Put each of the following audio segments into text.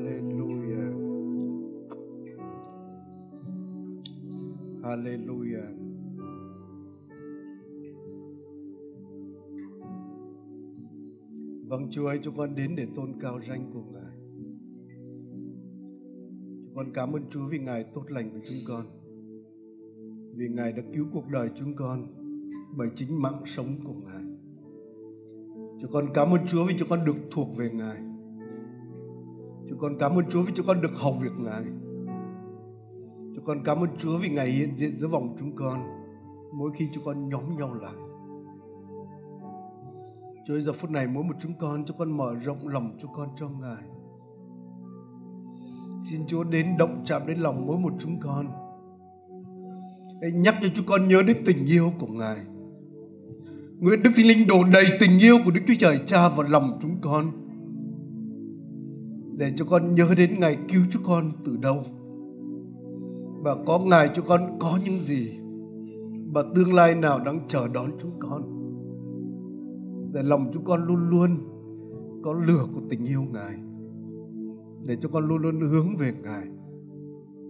Hallelujah. Hallelujah. Vâng Chúa ơi, chúng con đến để tôn cao danh của Ngài. Chúng con cảm ơn Chúa vì Ngài tốt lành với chúng con. Vì Ngài đã cứu cuộc đời chúng con bởi chính mạng sống của Ngài. Chúng con cảm ơn Chúa vì chúng con được thuộc về Ngài. Con cảm ơn Chúa vì chúng con được học việc Ngài. Chúng con cảm ơn Chúa vì Ngài hiện diện giữa vòng chúng con mỗi khi chúng con nhóm nhau lại. Chúa ơi, giờ phút này mỗi một chúng con, chúng con mở rộng lòng chúng con cho Ngài. Xin Chúa đến động chạm đến lòng mỗi một chúng con. Hãy nhắc cho chúng con nhớ đến tình yêu của Ngài. Nguyện Đức Thánh Linh đổ đầy tình yêu của Đức Chúa Trời Cha vào lòng chúng con. Để cho con nhớ đến ngày cứu chúng con từ đâu. Và có Ngài cho con có những gì. Và tương lai nào đang chờ đón chúng con. Để lòng chúng con luôn luôn có lửa của tình yêu Ngài. Để cho con luôn luôn hướng về Ngài.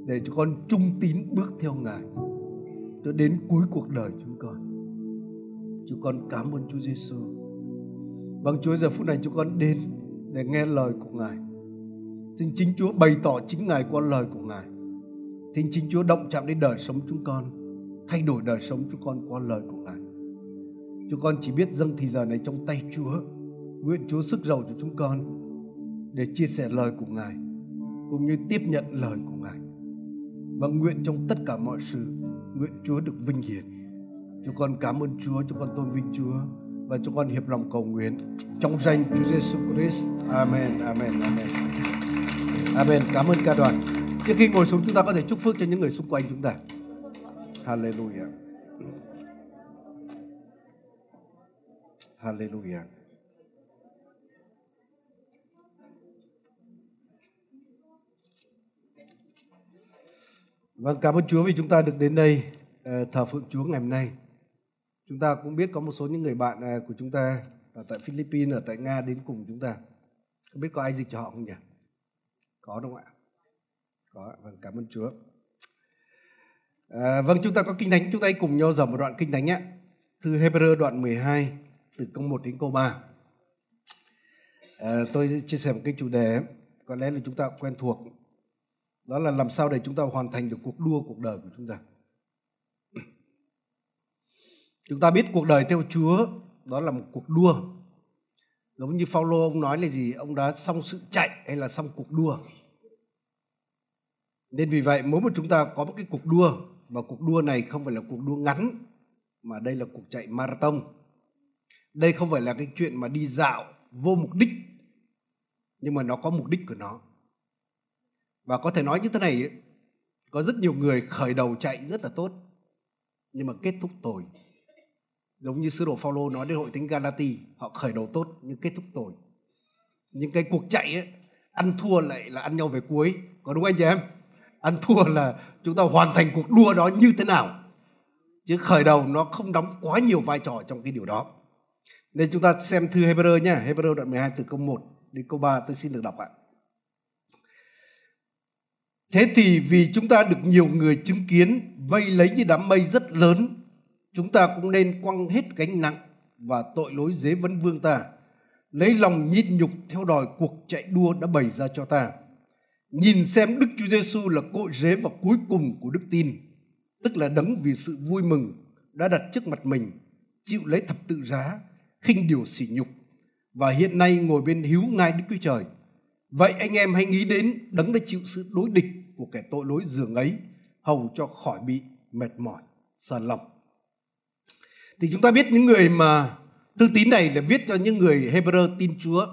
Để cho con trung tín bước theo Ngài cho đến cuối cuộc đời chúng con. Chúng con cảm ơn Chúa Giêsu vâng Chúa giờ phút này chúng con đến để nghe lời của Ngài xin chính Chúa bày tỏ chính Ngài qua lời của Ngài xin chính Chúa động chạm đến đời sống chúng con thay đổi đời sống chúng con qua lời của Ngài Chúng con chỉ biết dâng thì giờ này trong tay Chúa. Nguyện Chúa sức giàu cho chúng con để chia sẻ lời của Ngài cũng như tiếp nhận lời của Ngài. Và nguyện trong tất cả mọi sự, nguyện Chúa được vinh hiển. Chúng con cảm ơn Chúa, chúng con tôn vinh Chúa và chúng con hiệp lòng cầu nguyện trong danh Chúa Giêsu Christ. Amen, amen, amen. Amen. Cảm ơn ca đoàn. Trước khi ngồi xuống chúng ta có thể chúc phước cho những người xung quanh chúng ta. Hallelujah. Hallelujah. Vâng, cảm ơn Chúa vì chúng ta được đến đây ờ, thờ phượng Chúa ngày hôm nay. Chúng ta cũng biết có một số những người bạn ờ, của chúng ta ở tại Philippines, ở tại Nga đến cùng chúng ta. Không biết có ai dịch cho họ không nhỉ? Có đúng không ạ? Có, vâng, cảm ơn Chúa. À, vâng, chúng ta có kinh thánh, chúng ta cùng nhau dòng một đoạn kinh thánh nhé. Thư Hebrew đoạn 12 từ câu 1 đến câu 3. À, tôi chia sẻ một cái chủ đề có lẽ là chúng ta quen thuộc. Đó là làm sao để chúng ta hoàn thành được cuộc đua cuộc đời của chúng ta. Chúng ta biết cuộc đời theo Chúa đó là một cuộc đua. Giống như Phaolô ông nói là gì? Ông đã xong sự chạy hay là xong cuộc đua. Nên vì vậy mỗi một chúng ta có một cái cuộc đua và cuộc đua này không phải là cuộc đua ngắn mà đây là cuộc chạy marathon đây không phải là cái chuyện mà đi dạo vô mục đích nhưng mà nó có mục đích của nó và có thể nói như thế này ấy, có rất nhiều người khởi đầu chạy rất là tốt nhưng mà kết thúc tồi giống như sứ đồ Phaolô nói đến hội thánh Galati họ khởi đầu tốt nhưng kết thúc tồi. Những cái cuộc chạy ấy, ăn thua lại là ăn nhau về cuối. Có đúng anh chị em? Ăn thua là chúng ta hoàn thành cuộc đua đó như thế nào. Chứ khởi đầu nó không đóng quá nhiều vai trò trong cái điều đó. Nên chúng ta xem thư Hebrew nhé Hebrew đoạn 12 từ câu 1 đến câu 3 tôi xin được đọc ạ. Thế thì vì chúng ta được nhiều người chứng kiến vây lấy như đám mây rất lớn, chúng ta cũng nên quăng hết gánh nặng và tội lỗi dế vấn vương ta, lấy lòng nhịn nhục theo đòi cuộc chạy đua đã bày ra cho ta. Nhìn xem Đức Chúa Giêsu là cội rễ và cuối cùng của đức tin, tức là đấng vì sự vui mừng đã đặt trước mặt mình, chịu lấy thập tự giá, khinh điều sỉ nhục và hiện nay ngồi bên hiếu ngai Đức Chúa Trời. Vậy anh em hãy nghĩ đến đấng đã chịu sự đối địch của kẻ tội lỗi dường ấy, hầu cho khỏi bị mệt mỏi, sờn lòng. Thì chúng ta biết những người mà thư tín này là viết cho những người Hebrew tin Chúa,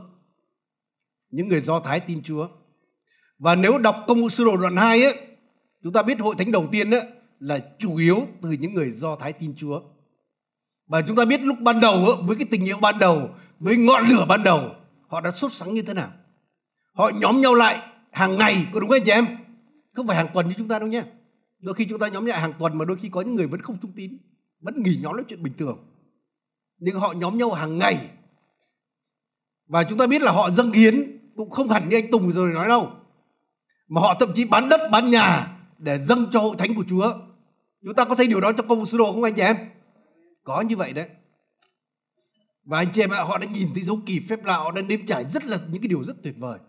những người Do Thái tin Chúa. Và nếu đọc công vụ sơ đồ đoạn 2 ấy, chúng ta biết hội thánh đầu tiên ấy, là chủ yếu từ những người Do Thái tin Chúa. Và chúng ta biết lúc ban đầu với cái tình yêu ban đầu, với ngọn lửa ban đầu, họ đã xuất sáng như thế nào. Họ nhóm nhau lại hàng ngày, có đúng không anh chị em? Không phải hàng tuần như chúng ta đâu nhé. Đôi khi chúng ta nhóm lại hàng tuần mà đôi khi có những người vẫn không trung tín, vẫn nghỉ nhóm là chuyện bình thường. Nhưng họ nhóm nhau hàng ngày. Và chúng ta biết là họ dâng hiến cũng không hẳn như anh Tùng rồi nói đâu. mà họ thậm chí bán đất bán nhà để dâng cho hội thánh của Chúa. Chúng ta có thấy điều đó trong công vụ sứ đồ không anh chị em? Có như vậy đấy. Và anh chị em ạ, họ đã nhìn thấy dấu kỳ phép lạ, họ đã nếm trải rất là những cái điều rất tuyệt vời.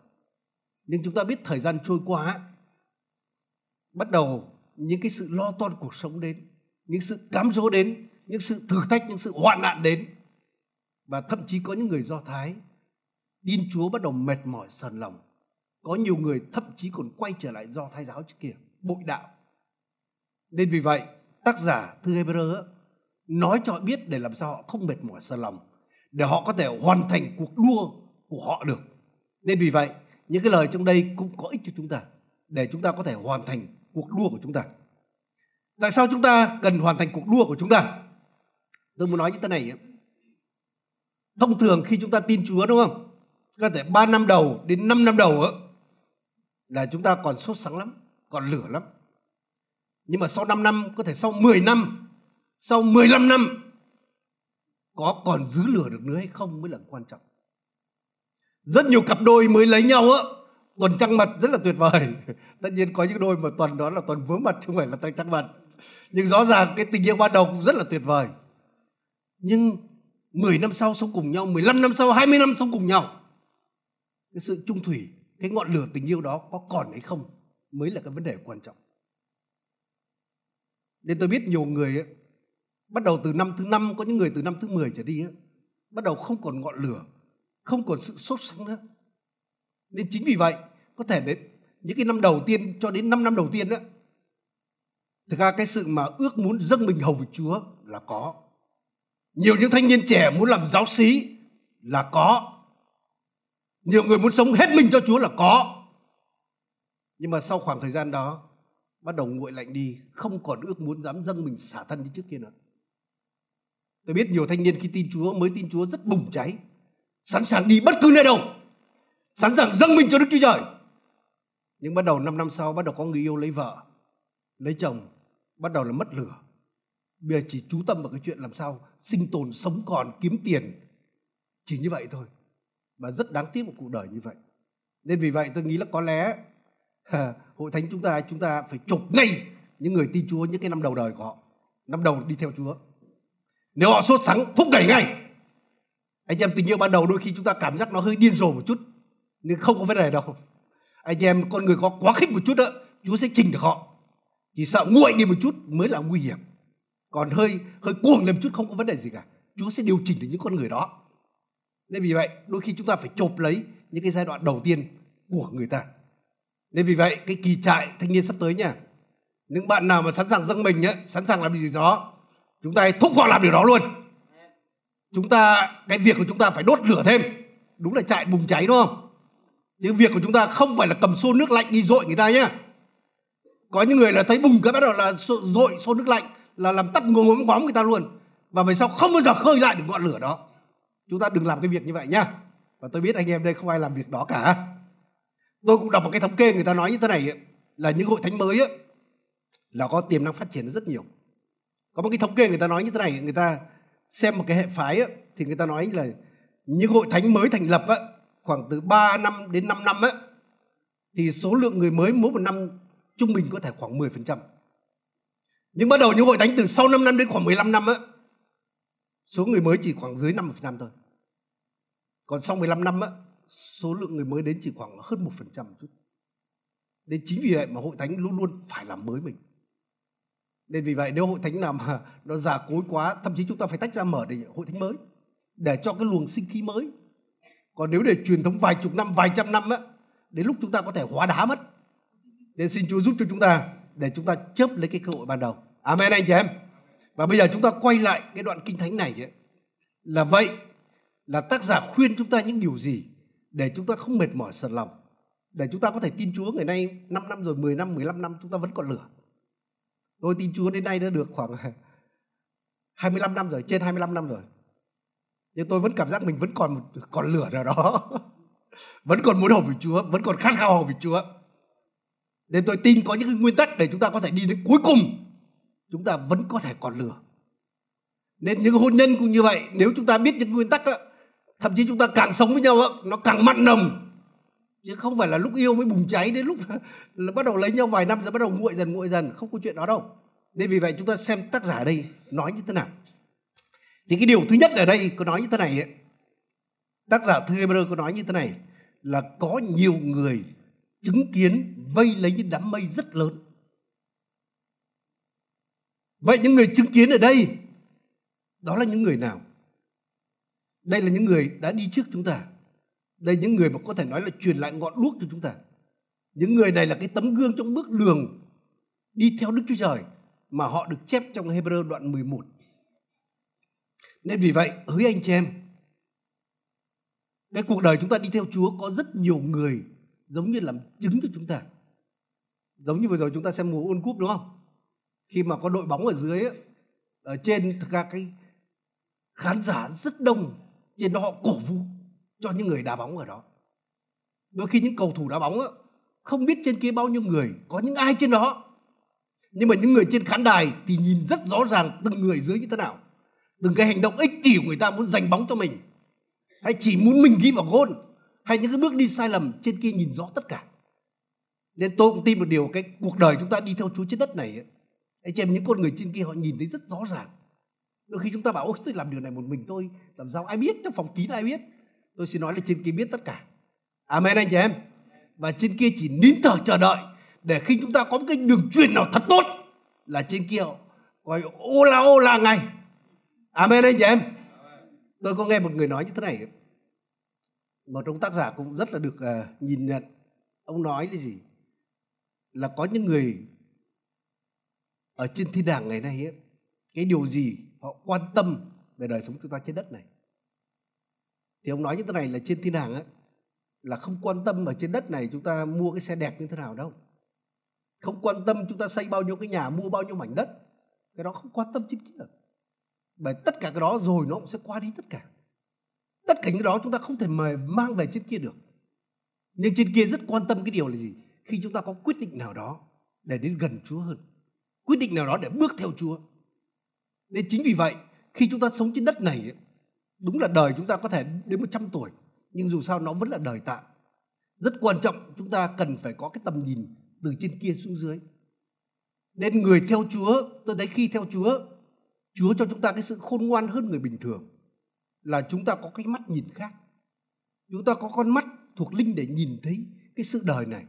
Nhưng chúng ta biết thời gian trôi qua, bắt đầu những cái sự lo toan cuộc sống đến, những sự cám dỗ đến, những sự thử thách, những sự hoạn nạn đến. Và thậm chí có những người Do Thái tin Chúa bắt đầu mệt mỏi sờn lòng. Có nhiều người thậm chí còn quay trở lại Do Thái giáo trước kia, bội đạo. Nên vì vậy, tác giả thư Hebrew nói cho họ biết để làm sao họ không mệt mỏi sờn lòng để họ có thể hoàn thành cuộc đua của họ được. Nên vì vậy, những cái lời trong đây cũng có ích cho chúng ta để chúng ta có thể hoàn thành cuộc đua của chúng ta. Tại sao chúng ta cần hoàn thành cuộc đua của chúng ta? Tôi muốn nói như thế này. Thông thường khi chúng ta tin Chúa đúng không? Có thể 3 năm đầu đến 5 năm đầu ấy, là chúng ta còn sốt sắng lắm, còn lửa lắm. Nhưng mà sau 5 năm, có thể sau 10 năm, sau 15 năm có còn giữ lửa được nữa hay không mới là quan trọng rất nhiều cặp đôi mới lấy nhau á tuần trăng mật rất là tuyệt vời tất nhiên có những đôi mà tuần đó là tuần vướng mặt chứ không phải là tuần trăng mật nhưng rõ ràng cái tình yêu ban đầu cũng rất là tuyệt vời. Nhưng 10 năm sau sống cùng nhau 15 năm sau 20 năm sống cùng nhau cái sự trung thủy cái ngọn lửa tình yêu đó có còn hay không mới là cái vấn đề quan trọng. Nên tôi biết nhiều người ấy, bắt đầu từ năm thứ năm có những người từ năm thứ 10 trở đi ấy, bắt đầu không còn ngọn lửa không còn sự sốt sắng nữa. Nên chính vì vậy có thể đến những cái năm đầu tiên cho đến 5 năm đầu tiên đó thực ra cái sự mà ước muốn dâng mình hầu với Chúa là có nhiều những thanh niên trẻ muốn làm giáo sĩ là có nhiều người muốn sống hết mình cho Chúa là có nhưng mà sau khoảng thời gian đó bắt đầu nguội lạnh đi không còn ước muốn dám dâng mình xả thân như trước kia nữa Tôi biết nhiều thanh niên khi tin Chúa, mới tin Chúa rất bùng cháy. Sẵn sàng đi bất cứ nơi đâu. Sẵn sàng dâng mình cho Đức Chúa Trời. Nhưng bắt đầu 5 năm sau, bắt đầu có người yêu lấy vợ, lấy chồng, bắt đầu là mất lửa. Bây giờ chỉ chú tâm vào cái chuyện làm sao sinh tồn, sống còn, kiếm tiền. Chỉ như vậy thôi. Và rất đáng tiếc một cuộc đời như vậy. Nên vì vậy tôi nghĩ là có lẽ hội thánh chúng ta chúng ta phải chụp ngay những người tin Chúa những cái năm đầu đời của họ. Năm đầu đi theo Chúa nếu họ sốt sắng thúc đẩy ngay anh em tình yêu ban đầu đôi khi chúng ta cảm giác nó hơi điên rồ một chút nhưng không có vấn đề đâu anh em con người có quá khích một chút đó chúa sẽ chỉnh được họ chỉ sợ nguội đi một chút mới là nguy hiểm. Còn hơi hơi cuồng lên một chút không có vấn đề gì cả. Chúa sẽ điều chỉnh được những con người đó. Nên vì vậy, đôi khi chúng ta phải chộp lấy những cái giai đoạn đầu tiên của người ta. Nên vì vậy, cái kỳ trại thanh niên sắp tới nha. Những bạn nào mà sẵn sàng dâng mình nhé sẵn sàng làm gì đó, chúng ta thúc họ làm điều đó luôn. Chúng ta, cái việc của chúng ta phải đốt lửa thêm. Đúng là chạy bùng cháy, đúng không? Chứ việc của chúng ta không phải là cầm xô nước lạnh đi dội người ta nhé có những người là thấy bùng cái bắt đầu là dội xô nước lạnh là làm tắt ngốm bóng người ta luôn. Và về sau không bao giờ khơi lại được ngọn lửa đó. Chúng ta đừng làm cái việc như vậy nhá. Và tôi biết anh em đây không ai làm việc đó cả. Tôi cũng đọc một cái thống kê người ta nói như thế này là những hội thánh mới ấy, là có tiềm năng phát triển rất nhiều. Có một cái thống kê người ta nói như thế này người ta xem một cái hệ phái ấy, thì người ta nói là những hội thánh mới thành lập ấy, khoảng từ 3 năm đến 5 năm ấy, thì số lượng người mới mỗi một năm trung bình có thể khoảng 10%. Nhưng bắt đầu những hội thánh từ sau 5 năm đến khoảng 15 năm á số người mới chỉ khoảng dưới 5% thôi. Còn sau 15 năm á số lượng người mới đến chỉ khoảng hơn 1% một chút. Nên chính vì vậy mà hội thánh luôn luôn phải làm mới mình. Nên vì vậy nếu hội thánh nào mà nó già cối quá, thậm chí chúng ta phải tách ra mở để hội thánh mới để cho cái luồng sinh khí mới. Còn nếu để truyền thống vài chục năm, vài trăm năm á, đến lúc chúng ta có thể hóa đá mất. Nên xin Chúa giúp cho chúng ta để chúng ta chớp lấy cái cơ hội ban đầu. Amen anh chị em. Và bây giờ chúng ta quay lại cái đoạn kinh thánh này ấy. Là vậy là tác giả khuyên chúng ta những điều gì để chúng ta không mệt mỏi sờn lòng. Để chúng ta có thể tin Chúa ngày nay 5 năm rồi, 10 năm, 15 năm chúng ta vẫn còn lửa. Tôi tin Chúa đến nay đã được khoảng 25 năm rồi, trên 25 năm rồi. Nhưng tôi vẫn cảm giác mình vẫn còn một còn lửa nào đó. vẫn còn muốn hầu vì Chúa, vẫn còn khát khao hầu vì Chúa. Nên tôi tin có những nguyên tắc để chúng ta có thể đi đến cuối cùng. Chúng ta vẫn có thể còn lửa. Nên những hôn nhân cũng như vậy, nếu chúng ta biết những nguyên tắc đó, thậm chí chúng ta càng sống với nhau đó, nó càng mặn nồng. chứ không phải là lúc yêu mới bùng cháy đến lúc là bắt đầu lấy nhau vài năm rồi bắt đầu nguội dần nguội dần không có chuyện đó đâu nên vì vậy chúng ta xem tác giả ở đây nói như thế nào thì cái điều thứ nhất ở đây có nói như thế này ấy, tác giả thư Hebrew có nói như thế này là có nhiều người chứng kiến vây lấy những đám mây rất lớn. Vậy những người chứng kiến ở đây, đó là những người nào? Đây là những người đã đi trước chúng ta. Đây những người mà có thể nói là truyền lại ngọn đuốc cho chúng ta. Những người này là cái tấm gương trong bước đường đi theo Đức Chúa Trời mà họ được chép trong Hebrew đoạn 11 nên vì vậy, hỡi anh chị em cái cuộc đời chúng ta đi theo Chúa có rất nhiều người giống như làm chứng cho chúng ta. Giống như vừa rồi chúng ta xem mùa World Cup đúng không? Khi mà có đội bóng ở dưới ấy, ở trên thực ra cái khán giả rất đông trên đó họ cổ vũ cho những người đá bóng ở đó. Đôi khi những cầu thủ đá bóng ấy, không biết trên kia bao nhiêu người có những ai trên đó. Nhưng mà những người trên khán đài thì nhìn rất rõ ràng từng người dưới như thế nào. Từng cái hành động ích kỷ của người ta muốn giành bóng cho mình hay chỉ muốn mình ghi vào gôn hay những cái bước đi sai lầm trên kia nhìn rõ tất cả. Nên tôi cũng tin một điều cái cuộc đời chúng ta đi theo Chúa trên đất này ấy, anh chị em những con người trên kia họ nhìn thấy rất rõ ràng. Đôi khi chúng ta bảo ôi tôi làm điều này một mình tôi làm sao ai biết trong phòng kín ai biết? Tôi xin nói là trên kia biết tất cả. Amen anh chị em. Và trên kia chỉ nín thở chờ đợi để khi chúng ta có một cái đường truyền nào thật tốt là trên kia gọi ô la ô la ngay. Amen anh chị em. Tôi có nghe một người nói như thế này một trong tác giả cũng rất là được uh, nhìn nhận. Ông nói là gì? Là có những người ở trên thiên đàng ngày nay ấy, cái điều gì họ quan tâm về đời sống chúng ta trên đất này? Thì ông nói như thế này là trên thiên đàng ấy, là không quan tâm ở trên đất này chúng ta mua cái xe đẹp như thế nào đâu. Không quan tâm chúng ta xây bao nhiêu cái nhà mua bao nhiêu mảnh đất. Cái đó không quan tâm trên kia bởi tất cả cái đó rồi nó cũng sẽ qua đi tất cả tất cả những đó chúng ta không thể mời mang về trên kia được. Nhưng trên kia rất quan tâm cái điều là gì? Khi chúng ta có quyết định nào đó để đến gần Chúa hơn, quyết định nào đó để bước theo Chúa. Nên chính vì vậy, khi chúng ta sống trên đất này đúng là đời chúng ta có thể đến 100 tuổi, nhưng dù sao nó vẫn là đời tạm rất quan trọng, chúng ta cần phải có cái tầm nhìn từ trên kia xuống dưới. Nên người theo Chúa, tôi thấy khi theo Chúa Chúa cho chúng ta cái sự khôn ngoan hơn người bình thường là chúng ta có cái mắt nhìn khác. Chúng ta có con mắt thuộc linh để nhìn thấy cái sự đời này.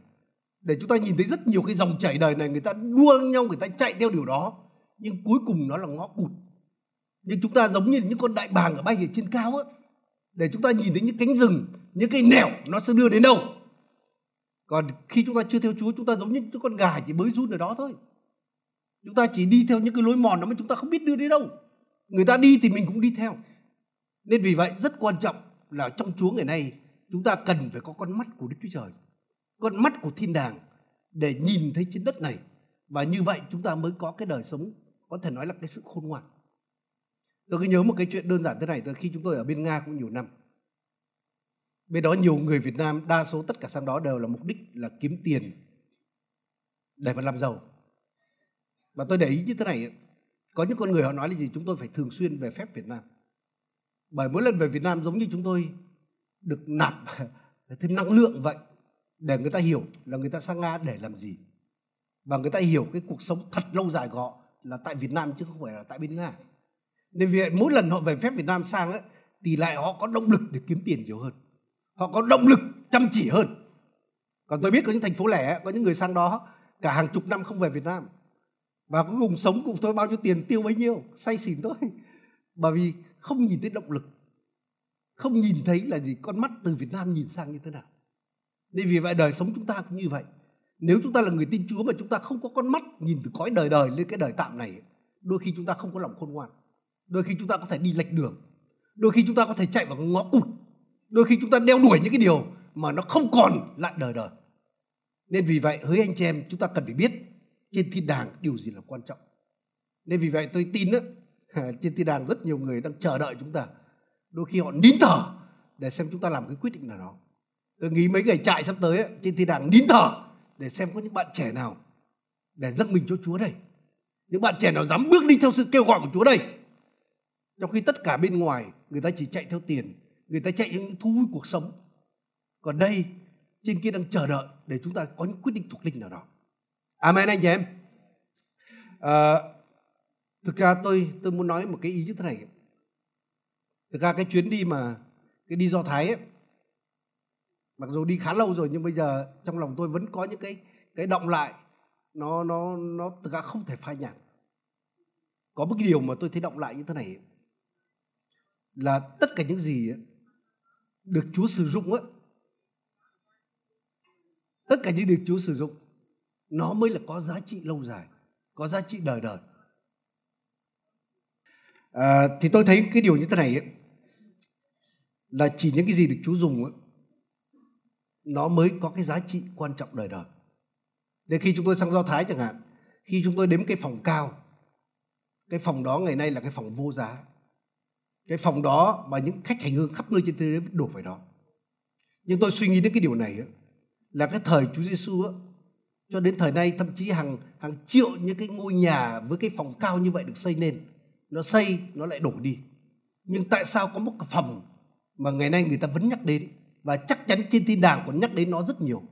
Để chúng ta nhìn thấy rất nhiều cái dòng chảy đời này, người ta đua nhau, người ta chạy theo điều đó. Nhưng cuối cùng nó là ngõ cụt. Nhưng chúng ta giống như những con đại bàng ở bay ở trên cao á, để chúng ta nhìn thấy những cánh rừng, những cái nẻo nó sẽ đưa đến đâu. Còn khi chúng ta chưa theo Chúa, chúng ta giống như những con gà chỉ bới run ở đó thôi. Chúng ta chỉ đi theo những cái lối mòn đó mà chúng ta không biết đưa đến đâu. Người ta đi thì mình cũng đi theo nên vì vậy, rất quan trọng là trong Chúa ngày nay, chúng ta cần phải có con mắt của Đức Chúa Trời, con mắt của thiên đàng để nhìn thấy trên đất này. Và như vậy chúng ta mới có cái đời sống, có thể nói là cái sự khôn ngoan. Tôi cứ nhớ một cái chuyện đơn giản thế này từ khi chúng tôi ở bên nga cũng nhiều năm. Bên đó nhiều người việt nam, đa số tất cả sang đó đều là mục đích là kiếm tiền để mà làm giàu. Và tôi để ý như thế này, có những con người họ nói là gì? Chúng tôi phải thường xuyên về phép việt nam bởi mỗi lần về việt nam giống như chúng tôi được nạp thêm năng lượng vậy để người ta hiểu là người ta sang nga để làm gì. Và người ta hiểu cái cuộc sống thật lâu dài của họ là tại việt nam chứ không phải là tại bên nga. Nên vì mỗi lần họ về phép Việt Nam sang ấy, thì lại họ có động lực để kiếm tiền nhiều hơn. Họ có động lực chăm chỉ hơn. Còn tôi biết có những thành phố lẻ có những người sang đó cả hàng chục năm không về Việt Nam. Và cuối cùng sống cùng tôi bao nhiêu tiền tiêu bấy nhiêu say xỉn thôi. Bởi vì không nhìn thấy động lực. Không nhìn thấy là gì con mắt từ Việt Nam nhìn sang như thế nào. Nên vì vậy đời sống chúng ta cũng như vậy. Nếu chúng ta là người tin Chúa mà chúng ta không có con mắt nhìn từ cõi đời đời lên cái đời tạm này đôi khi chúng ta không có lòng khôn ngoan. Đôi khi chúng ta có thể đi lệch đường. Đôi khi chúng ta có thể chạy vào ngõ cụt đôi khi chúng ta đeo đuổi những cái điều mà nó không còn lại đời đời. Nên vì vậy hỡi anh chị em chúng ta cần phải biết trên thiên đàng điều gì là quan trọng. Nên vì vậy tôi tin đó, trên thiên đàng rất nhiều người đang chờ đợi chúng ta. Đôi khi họ nín thở để xem chúng ta làm cái quyết định nào đó. Tôi nghĩ mấy ngày chạy sắp tới ấy, trên thiên đàng nín thở để xem có những bạn trẻ nào để dâng mình cho Chúa đây. Những bạn trẻ nào dám bước đi theo sự kêu gọi của Chúa đây. Trong khi tất cả bên ngoài người ta chỉ chạy theo tiền người ta chạy những thú vui cuộc sống. Còn đây trên kia đang chờ đợi để chúng ta có những quyết định thuộc linh nào đó. Amen anh chị em. À, thực ra tôi tôi muốn nói một cái ý như thế này thực ra cái chuyến đi mà, cái đi do thái ấy, mặc dù đi khá lâu rồi nhưng bây giờ trong lòng tôi vẫn có những cái cái động lại. Nó nó nó thực ra không thể phai nhạt. Có một cái điều mà tôi thấy động lại như thế này là tất cả những gì được Chúa sử dụng á tất cả những điều Chúa sử dụng, nó mới là có giá trị lâu dài, có giá trị đời đời à, thì tôi thấy cái điều như thế này ấy, là chỉ những cái gì được Chúa dùng ấy, nó mới có cái giá trị quan trọng đời đời. Nên khi chúng tôi sang do thái chẳng hạn khi chúng tôi đến cái phòng cao cái phòng đó ngày nay là cái phòng vô giá. Cái phòng đó mà những khách hành hương khắp nơi trên thế giới đổ về đó. Nhưng tôi suy nghĩ đến cái điều này ấy, là cái thời Chúa Giêsu cho đến thời nay thậm chí hàng hàng triệu những cái ngôi nhà với cái phòng cao như vậy được xây nên nó xây nó lại đổ đi. Nhưng tại sao có một cái phòng mà ngày nay người ta vẫn nhắc đến? Và chắc chắn trên thiên đàng còn nhắc đến nó rất nhiều.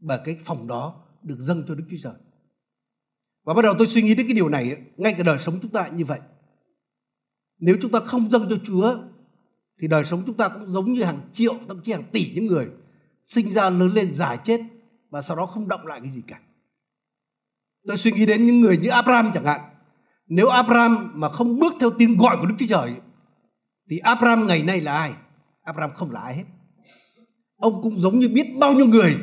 Và cái phòng đó được dâng cho Đức Chúa Trời. Và bắt đầu tôi suy nghĩ đến cái điều này, ngay cả đời sống chúng ta như vậy. Nếu chúng ta không dâng cho Chúa, thì đời sống chúng ta cũng giống như hàng triệu, thậm chí hàng tỷ những người sinh ra, lớn lên, già chết và sau đó không động lại cái gì cả. Tôi suy nghĩ đến những người như Abraham chẳng hạn nếu Abraham mà không bước theo tiếng gọi của Đức Chúa Trời, thì Abraham ngày nay là ai? Abraham không là ai hết. Ông cũng giống như biết bao nhiêu người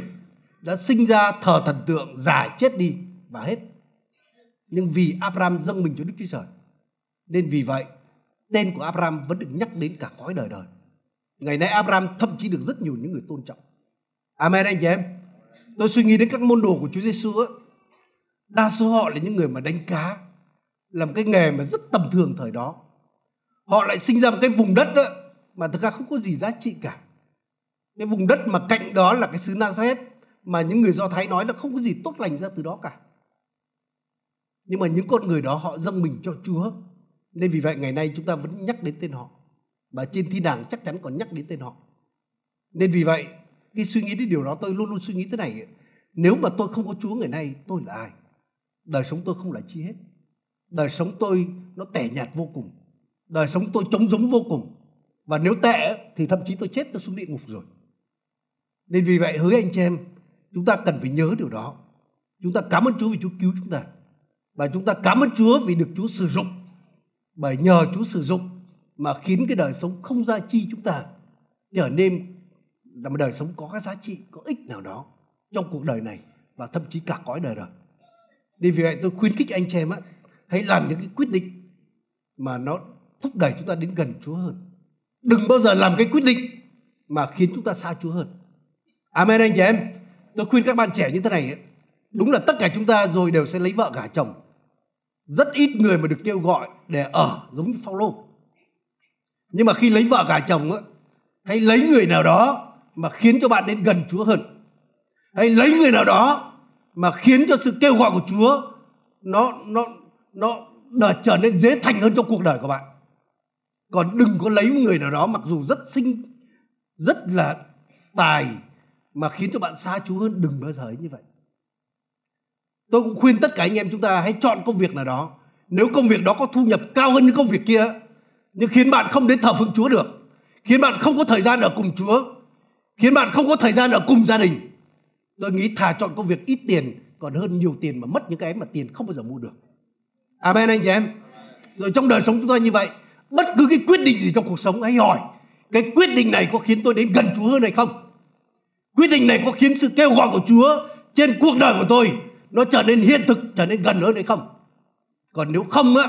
đã sinh ra thờ thần tượng, già chết đi và hết. Nhưng vì Abraham dâng mình cho Đức Chúa Trời, nên vì vậy, tên của Abraham vẫn được nhắc đến cả cõi đời đời. Ngày nay Abraham thậm chí được rất nhiều những người tôn trọng. Amen, anh chị em. Tôi suy nghĩ đến các môn đồ của Chúa Giêsu đa số họ là những người mà đánh cá làm cái nghề mà rất tầm thường thời đó. Họ lại sinh ra một cái vùng đất đó, mà thực ra không có gì giá trị cả. Cái vùng đất mà cạnh đó là cái xứ Nazareth mà những người Do Thái nói là không có gì tốt lành ra từ đó cả. Nhưng mà những con người đó họ dâng mình cho Chúa. Nên vì vậy ngày nay chúng ta vẫn nhắc đến tên họ. Và trên thi đàng chắc chắn còn nhắc đến tên họ. Nên vì vậy khi suy nghĩ đến điều đó tôi luôn luôn suy nghĩ thế này. Nếu mà tôi không có Chúa ngày nay tôi là ai? Đời sống tôi không là chi hết đời sống tôi nó tẻ nhạt vô cùng. Đời sống tôi trống giống vô cùng. Và nếu tệ thì thậm chí tôi chết, tôi xuống địa ngục rồi. Nên vì vậy hứa anh chị em, chúng ta cần phải nhớ điều đó. Chúng ta cảm ơn Chúa vì Chúa cứu chúng ta. Và chúng ta cảm ơn Chúa vì được Chúa sử dụng. Bởi nhờ Chúa sử dụng mà khiến cái đời sống không gia chi chúng ta trở nên là một đời sống có cái giá trị, có ích nào đó trong cuộc đời này và thậm chí cả cõi đời đời. Nên vì vậy, tôi khuyến khích anh chị em á hãy làm những cái quyết định mà nó thúc đẩy chúng ta đến gần Chúa hơn. Đừng bao giờ làm cái quyết định mà khiến chúng ta xa Chúa hơn. Amen anh chị em. Tôi khuyên các bạn trẻ như thế này đúng là tất cả chúng ta rồi đều sẽ lấy vợ gả chồng. Rất ít người mà được kêu gọi để ở giống như Phaolô. Nhưng mà khi lấy vợ gả chồng á hãy lấy người nào đó mà khiến cho bạn đến gần Chúa hơn. Hãy lấy người nào đó mà khiến cho sự kêu gọi của Chúa nó nó nó đã trở nên dễ thành hơn trong cuộc đời của bạn. Còn đừng có lấy một người nào đó mặc dù rất xinh, rất là tài mà khiến cho bạn xa Chúa hơn, đừng bao giờ ấy như vậy. Tôi cũng khuyên tất cả anh em chúng ta hãy chọn công việc nào đó. Nếu công việc đó có thu nhập cao hơn những công việc kia, nhưng khiến bạn không đến thờ phượng Chúa được, khiến bạn không có thời gian ở cùng Chúa, khiến bạn không có thời gian ở cùng gia đình, tôi nghĩ thà chọn công việc ít tiền còn hơn nhiều tiền mà mất những cái mà tiền không bao giờ mua được amen anh chị em. Rồi trong đời sống chúng ta như vậy, bất cứ cái quyết định gì trong cuộc sống, hãy hỏi, cái quyết định này có khiến tôi đến gần Chúa hơn hay không? Quyết định này có khiến sự kêu gọi của Chúa trên cuộc đời của tôi nó trở nên hiện thực, trở nên gần hơn hay không? Còn nếu không á,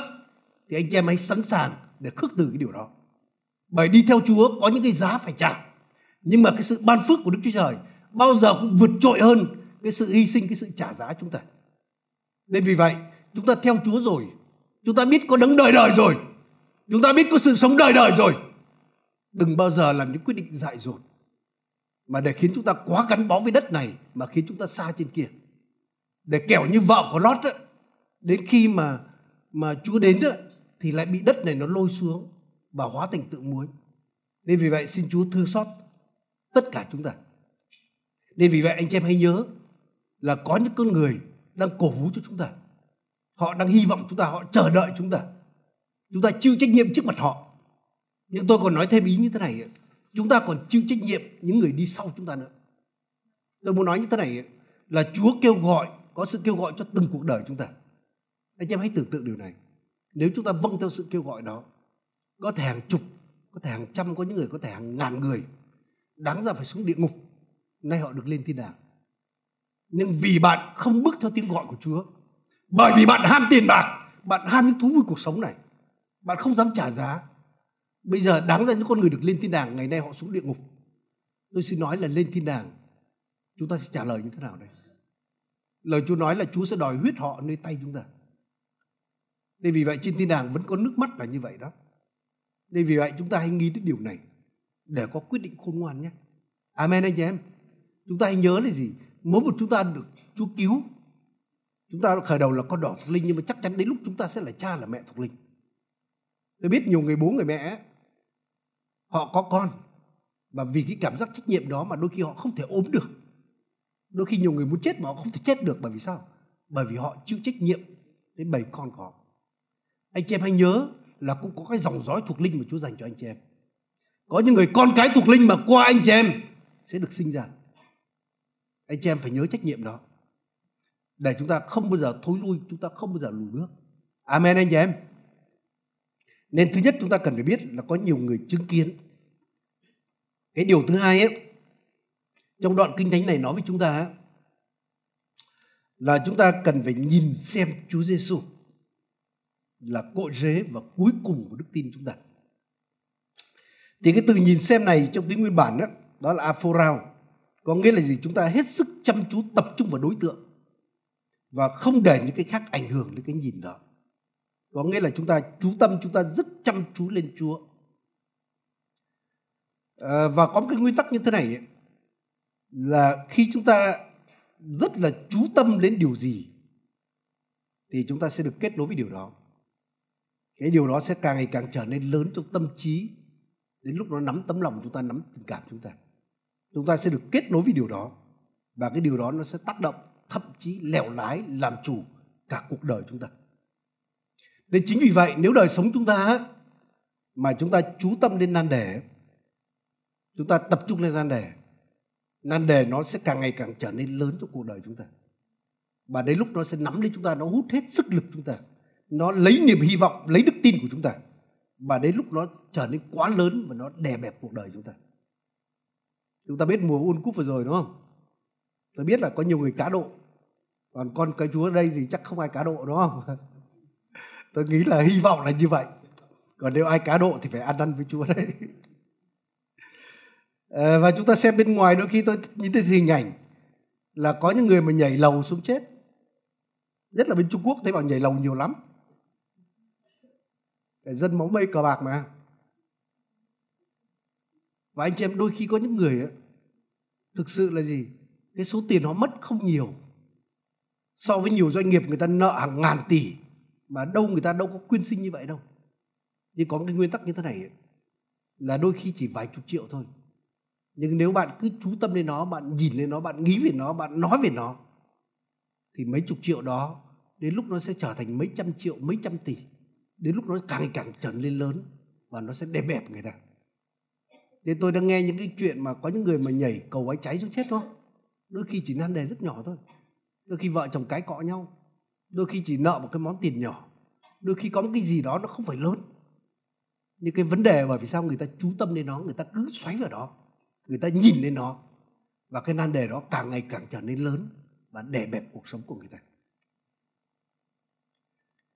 thì anh chị em hãy sẵn sàng để khước từ cái điều đó. Bởi đi theo Chúa có những cái giá phải trả, nhưng mà cái sự ban phước của Đức Chúa Trời bao giờ cũng vượt trội hơn cái sự hy sinh, cái sự trả giá chúng ta. Nên vì vậy chúng ta theo Chúa rồi. Chúng ta biết có đấng đời đời rồi. Chúng ta biết có sự sống đời đời rồi. Đừng bao giờ làm những quyết định dại dột mà để khiến chúng ta quá gắn bó với đất này mà khiến chúng ta xa trên kia. Để kẻo như vợ của Lót ấy, đến khi mà mà Chúa đến ấy, thì lại bị đất này nó lôi xuống và hóa thành tự muối. Nên vì vậy xin Chúa thương xót tất cả chúng ta. Nên vì vậy anh chị em hãy nhớ là có những con người đang cổ vũ cho chúng ta họ đang hy vọng chúng ta, họ chờ đợi chúng ta. Chúng ta chịu trách nhiệm trước mặt họ. Nhưng tôi còn nói thêm ý như thế này chúng ta còn chịu trách nhiệm những người đi sau chúng ta nữa. Tôi muốn nói như thế này là Chúa kêu gọi, có sự kêu gọi cho từng cuộc đời chúng ta. Anh em hãy tưởng tượng điều này. Nếu chúng ta vâng theo sự kêu gọi đó, có thể hàng chục, có thể hàng trăm, có những người, có thể hàng ngàn người đáng ra phải xuống địa ngục. Nay họ được lên thiên đàng. Nhưng vì bạn không bước theo tiếng gọi của Chúa bởi vì bạn ham tiền bạc, bạn ham những thú vui cuộc sống này. Bạn không dám trả giá. Bây giờ đáng ra những con người được lên thiên đàng, ngày nay họ xuống địa ngục. Tôi xin nói là lên thiên đàng, chúng ta sẽ trả lời như thế nào đây? Lời Chúa nói là Chúa sẽ đòi huyết họ nơi tay chúng ta. Nên vì vậy trên thiên đàng vẫn có nước mắt là như vậy đó. Nên vì vậy chúng ta hãy nghĩ đến điều này để có quyết định khôn ngoan nhé. Amen anh chị em. Chúng ta hãy nhớ là gì? Mỗi một chúng ta được Chúa cứu chúng ta khởi đầu là con đỏ thuộc linh, nhưng mà chắc chắn đến lúc chúng ta sẽ là cha là mẹ thuộc linh. Tôi biết nhiều người bố, người mẹ, họ có con, và vì cái cảm giác trách nhiệm đó mà đôi khi họ không thể ốm được. Đôi khi nhiều người muốn chết mà họ không thể chết được, bởi vì sao? Bởi vì họ chịu trách nhiệm đến bầy con của họ. Anh chị em hãy nhớ là cũng có cái dòng dõi thuộc linh mà Chúa dành cho anh chị em. Có những người con cái thuộc linh mà qua anh chị em sẽ được sinh ra. Anh chị em phải nhớ trách nhiệm đó để chúng ta không bao giờ thối lui chúng ta không bao giờ lùi bước. Amen anh chị em. Nên thứ nhất chúng ta cần phải biết là có nhiều người chứng kiến. Cái điều thứ hai ấy trong đoạn kinh thánh này nói với chúng ta là chúng ta cần phải nhìn xem Chúa Giêsu là cội rễ và cuối cùng của đức tin chúng ta. Thì cái từ nhìn xem này trong tiếng nguyên bản đó, đó là aphorao, có nghĩa là gì? Chúng ta hết sức chăm chú tập trung vào đối tượng và không để những cái khác ảnh hưởng đến cái nhìn đó. Có nghĩa là chúng ta chú tâm, chúng ta rất chăm chú lên Chúa. À, và có một cái nguyên tắc như thế này ấy, là khi chúng ta rất là chú tâm đến điều gì thì chúng ta sẽ được kết nối với điều đó cái điều đó sẽ càng ngày càng trở nên lớn trong tâm trí đến lúc nó nắm tấm lòng chúng ta nắm tình cảm chúng ta chúng ta sẽ được kết nối với điều đó và cái điều đó nó sẽ tác động thậm chí lèo lái làm chủ cả cuộc đời chúng ta. Nên chính vì vậy, nếu đời sống chúng ta mà chúng ta chú tâm lên nan đề chúng ta tập trung lên nan đề nan đề nó sẽ càng ngày càng trở nên lớn trong cuộc đời chúng ta. Và đến lúc nó sẽ nắm lấy chúng ta, nó hút hết sức lực chúng ta, nó lấy niềm hy vọng, lấy đức tin của chúng ta, và đến lúc nó trở nên quá lớn và nó đè bẹp cuộc đời chúng ta. Chúng ta biết mùa World Cup vừa rồi, đúng không? Tôi biết là có nhiều người cá độ còn con cái chúa ở đây thì chắc không ai cá độ đúng không? Tôi nghĩ là hy vọng là như vậy. Còn nếu ai cá độ thì phải ăn năn với chúa đấy. À, và chúng ta xem bên ngoài đôi khi tôi nhìn thấy hình ảnh là có những người mà nhảy lầu xuống chết. Nhất là bên trung quốc thấy bảo nhảy lầu nhiều lắm. Để dân máu mây cờ bạc mà. Và anh chị em đôi khi có những người ấy, thực sự là gì? Cái số tiền họ mất không nhiều so với nhiều doanh nghiệp người ta nợ hàng ngàn tỷ mà đâu người ta đâu có quyên sinh như vậy đâu. Nhưng có một cái nguyên tắc như thế này ấy, là đôi khi chỉ vài chục triệu thôi. Nhưng nếu bạn cứ chú tâm lên nó bạn nhìn lên nó bạn nghĩ về nó bạn nói về nó thì mấy chục triệu đó đến lúc nó sẽ trở thành mấy trăm triệu mấy trăm tỷ. Đến lúc nó càng ngày càng trở nên lớn và nó sẽ đè bẹp người ta. Nên tôi đang nghe những cái chuyện mà có những người mà nhảy cầu ái cháy xuống chết thôi đôi khi chỉ nan đề rất nhỏ thôi đôi khi vợ chồng cái cọ nhau. Đôi khi chỉ nợ một cái món tiền nhỏ. Đôi khi có một cái gì đó nó không phải lớn. Nhưng cái vấn đề bởi vì sao người ta chú tâm lên nó, người ta cứ xoáy vào đó. Người ta nhìn lên nó. Và cái nan đề đó càng ngày càng trở nên lớn và đè bẹp cuộc sống của người ta.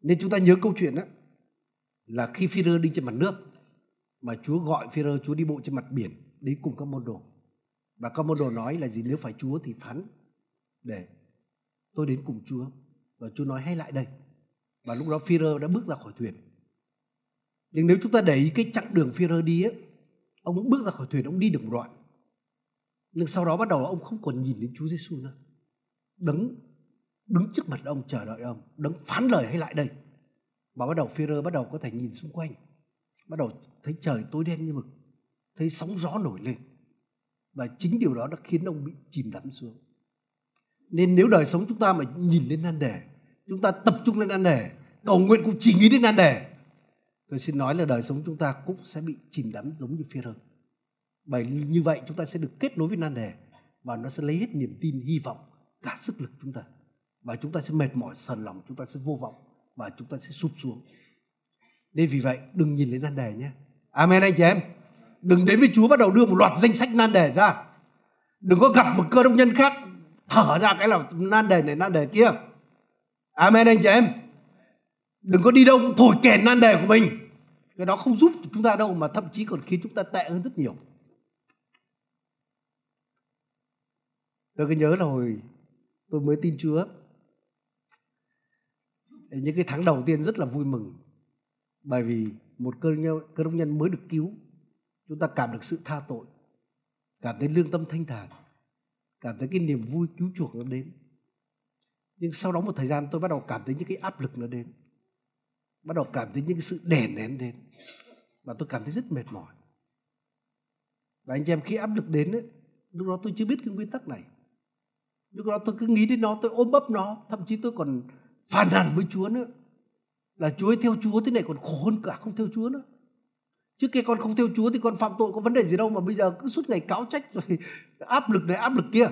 Nên chúng ta nhớ câu chuyện đó là khi phi đi trên mặt nước, mà Chúa gọi phi Chúa đi bộ trên mặt biển đi cùng các môn đồ. Và các môn đồ nói là gì? Nếu phải Chúa thì phán để tôi đến cùng Chúa và Chúa nói, hay lại đây. Và lúc đó phi đã bước ra khỏi thuyền. Nhưng nếu chúng ta để ý cái chặng đường phi đi ấy, ông bước ra khỏi thuyền, ông đi được một đoạn. Nhưng sau đó bắt đầu ông không còn nhìn đến Chúa Giêsu nữa. Đứng đứng trước mặt ông, chờ đợi ông, đứng phán lời, hay lại đây. Và bắt đầu Führer bắt đầu có thể nhìn xung quanh. Bắt đầu thấy trời tối đen như mực, thấy sóng gió nổi lên. Và chính điều đó đã khiến ông bị chìm đắm xuống nên nếu đời sống chúng ta mà nhìn lên nan đề, chúng ta tập trung lên nan đề, cầu nguyện cũng chỉ nghĩ đến nan đề, tôi xin nói là đời sống chúng ta cũng sẽ bị chìm đắm giống như phi rơ bởi như vậy chúng ta sẽ được kết nối với nan đề và nó sẽ lấy hết niềm tin, hy vọng, cả sức lực chúng ta. Và chúng ta sẽ mệt mỏi, sờn lòng, chúng ta sẽ vô vọng và chúng ta sẽ sụp xuống. Nên vì vậy, đừng nhìn lên nan đề nhé. Amen anh chị em. Đừng đến với chúa bắt đầu đưa một loạt danh sách nan đề ra. Đừng có gặp một cơ đốc nhân khác thở ra cái là nan đề này nan đề kia. Amen anh chị em. Đừng có đi đâu cũng thổi kèn nan đề của mình. Cái đó không giúp chúng ta đâu mà thậm chí còn khiến chúng ta tệ hơn rất nhiều. Tôi cứ nhớ là hồi tôi mới tin chúa. Những cái tháng đầu tiên rất là vui mừng. Bởi vì một cơ nhân, cơ đốc nhân mới được cứu chúng ta cảm được sự tha tội cảm thấy lương tâm thanh thản cảm thấy cái niềm vui cứu chuộc nó đến. Nhưng sau đó một thời gian tôi bắt đầu cảm thấy những cái áp lực nó đến. Bắt đầu cảm thấy những cái sự đè nén đến. Và tôi cảm thấy rất mệt mỏi. Và anh chị em khi áp lực đến ấy, lúc đó tôi chưa biết cái nguyên tắc này. Lúc đó tôi cứ nghĩ đến nó tôi ôm ấp nó thậm chí tôi còn phàn nàn với chúa nữa. Là chúa ấy theo chúa thế này còn khổ hơn cả không theo chúa nữa trước kia con không theo chúa thì con phạm tội có vấn đề gì đâu mà bây giờ cứ suốt ngày cáo trách rồi áp lực này áp lực kia.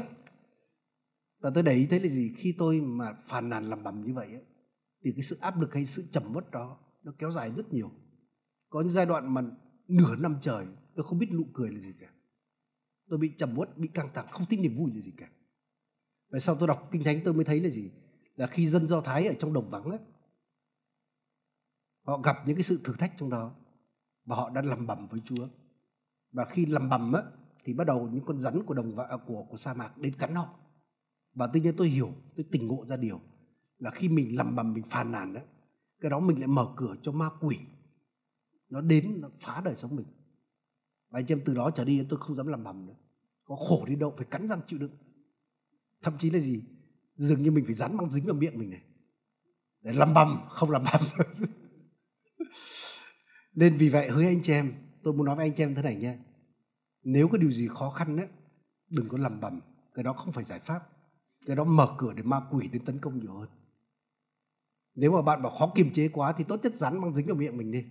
Và tôi để ý thấy là gì? Khi tôi mà phàn nàn làm bầm như vậy ấy, thì cái sự áp lực hay sự trầm uất đó nó kéo dài rất nhiều. Có những giai đoạn mà nửa năm trời tôi không biết nụ cười là gì cả. Tôi bị trầm uất bị căng thẳng không thích niềm vui là gì cả. Và sau tôi đọc kinh thánh tôi mới thấy là gì? Là khi dân do thái ở trong đồng vắng ấy họ gặp những cái sự thử thách trong đó và họ đã lầm bầm với Chúa. Và khi lầm bầm á, thì bắt đầu những con rắn của đồng vợ à, của của sa mạc đến cắn họ. Và tự nhiên tôi hiểu, tôi tỉnh ngộ ra điều là khi mình lầm bầm, mình phàn nàn đó cái đó mình lại mở cửa cho ma quỷ. Nó đến, nó phá đời sống mình. Và anh em từ đó trở đi, tôi không dám làm bầm nữa. Có khổ đi đâu phải cắn răng chịu đựng. Thậm chí là gì? Dường như mình phải dán băng dính vào miệng mình này. Để làm bầm, không làm bầm. nên vì vậy hỡi anh chị em, tôi muốn nói với anh chị em thế này nhé. Nếu có điều gì khó khăn đấy đừng có làm bầm, cái đó không phải giải pháp. Cái đó mở cửa để ma quỷ đến tấn công nhiều hơn. Nếu mà bạn bảo khó kiềm chế quá thì tốt nhất dán băng dính vào miệng mình đi.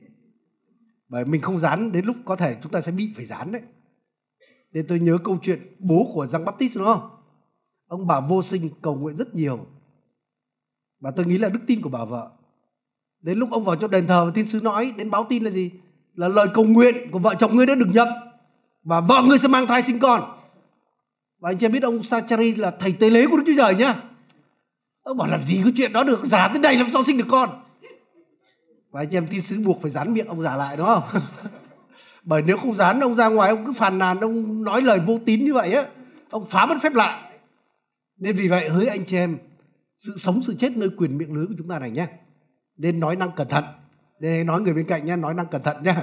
Bởi mình không dán, đến lúc có thể chúng ta sẽ bị phải dán đấy. Nên tôi nhớ câu chuyện bố của Giang Baptist đúng không? Ông bà vô sinh cầu nguyện rất nhiều. Và tôi nghĩ là đức tin của bà vợ đến lúc ông vào trong đền thờ và thiên sứ nói, đến báo tin là gì? Là lời cầu nguyện của vợ chồng ngươi đã được nhập và vợ ngươi sẽ mang thai sinh con. Và anh chị biết ông Sachari là thầy tế lễ của Đức Chúa Trời nhá. Ông bảo làm gì cái chuyện đó được giả tới đây làm sao sinh được con? Và anh chị em tin sứ buộc phải dán miệng ông giả lại, đúng không? Bởi nếu không dán ông ra ngoài, ông cứ phàn nàn, ông nói lời vô tín như vậy á, ông phá mất phép lạ. Nên vì vậy, hỡi anh chị em, sự sống, sự chết nơi quyền miệng lưới của chúng ta này nhé nên nói năng cẩn thận. Nên nói người bên cạnh nhé, nói năng cẩn thận nhé.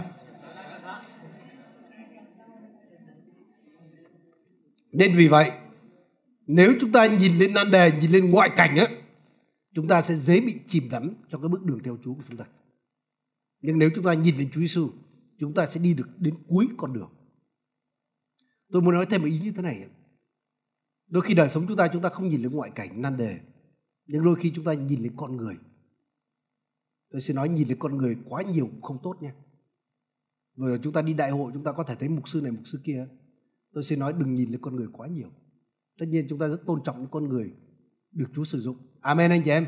Nên vì vậy, nếu chúng ta nhìn lên nan đề, nhìn lên ngoại cảnh á chúng ta sẽ dễ bị chìm đắm trong cái bước đường theo Chúa của chúng ta. Nhưng nếu chúng ta nhìn lên Chúa Giêsu chúng ta sẽ đi được đến cuối con đường. Tôi muốn nói thêm một ý như thế này. Đôi khi đời sống chúng ta chúng ta không nhìn lên ngoại cảnh, nan đề. Nhưng đôi khi chúng ta nhìn lên con người tôi sẽ nói nhìn lên con người quá nhiều cũng không tốt nha. Vừa chúng ta đi đại hội chúng ta có thể thấy mục sư này mục sư kia. Tôi sẽ nói đừng nhìn lên con người quá nhiều. Tất nhiên chúng ta rất tôn trọng những con người được Chúa sử dụng. Amen anh chị em.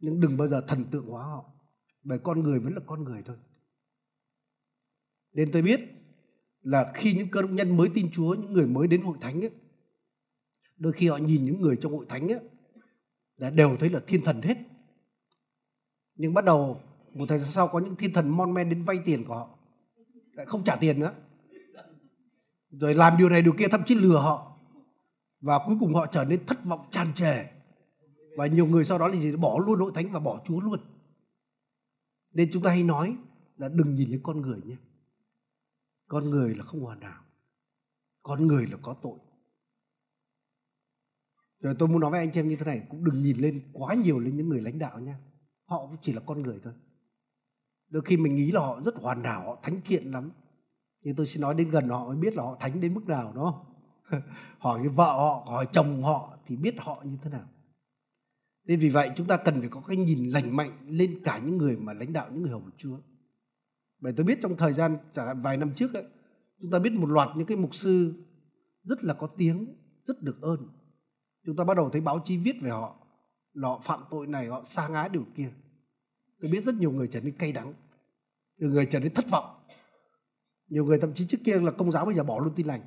Nhưng đừng bao giờ thần tượng hóa họ bởi con người vẫn là con người thôi. Nên tôi biết là khi những cơ đốc nhân mới tin Chúa những người mới đến hội thánh ấy, đôi khi họ nhìn những người trong hội thánh ấy, là đều thấy là thiên thần hết nhưng bắt đầu một thời gian sau có những thiên thần mon men đến vay tiền của họ. Lại không trả tiền nữa. Rồi làm điều này điều kia, thậm chí lừa họ. Và cuối cùng họ trở nên thất vọng, tràn trề. Và nhiều người sau đó là gì bỏ luôn hội thánh và bỏ chúa luôn. Nên chúng ta hay nói là đừng nhìn những con người nhé. Con người là không hoàn hảo. Con người là có tội. Rồi tôi muốn nói với anh chị em như thế này, cũng đừng nhìn lên quá nhiều lên những người lãnh đạo nha họ cũng chỉ là con người thôi. Đôi khi mình nghĩ là họ rất hoàn hảo họ thánh thiện lắm. Nhưng tôi xin nói đến gần họ mới biết là họ thánh đến mức nào đó hỏi cái vợ họ hỏi chồng họ thì biết họ như thế nào. Nên vì vậy chúng ta cần phải có cái nhìn lành mạnh lên cả những người mà lãnh đạo những người hầu Chúa. Bởi tôi biết trong thời gian chẳng hạn vài năm trước ấy, chúng ta biết một loạt những cái mục sư rất là có tiếng rất được ơn. Chúng ta bắt đầu thấy báo chí viết về họ họ phạm tội này, họ xa ngã điều kia. Tôi biết rất nhiều người trở nên cay đắng, nhiều người trở nên thất vọng. Nhiều người thậm chí trước kia là công giáo bây giờ bỏ luôn tin lành.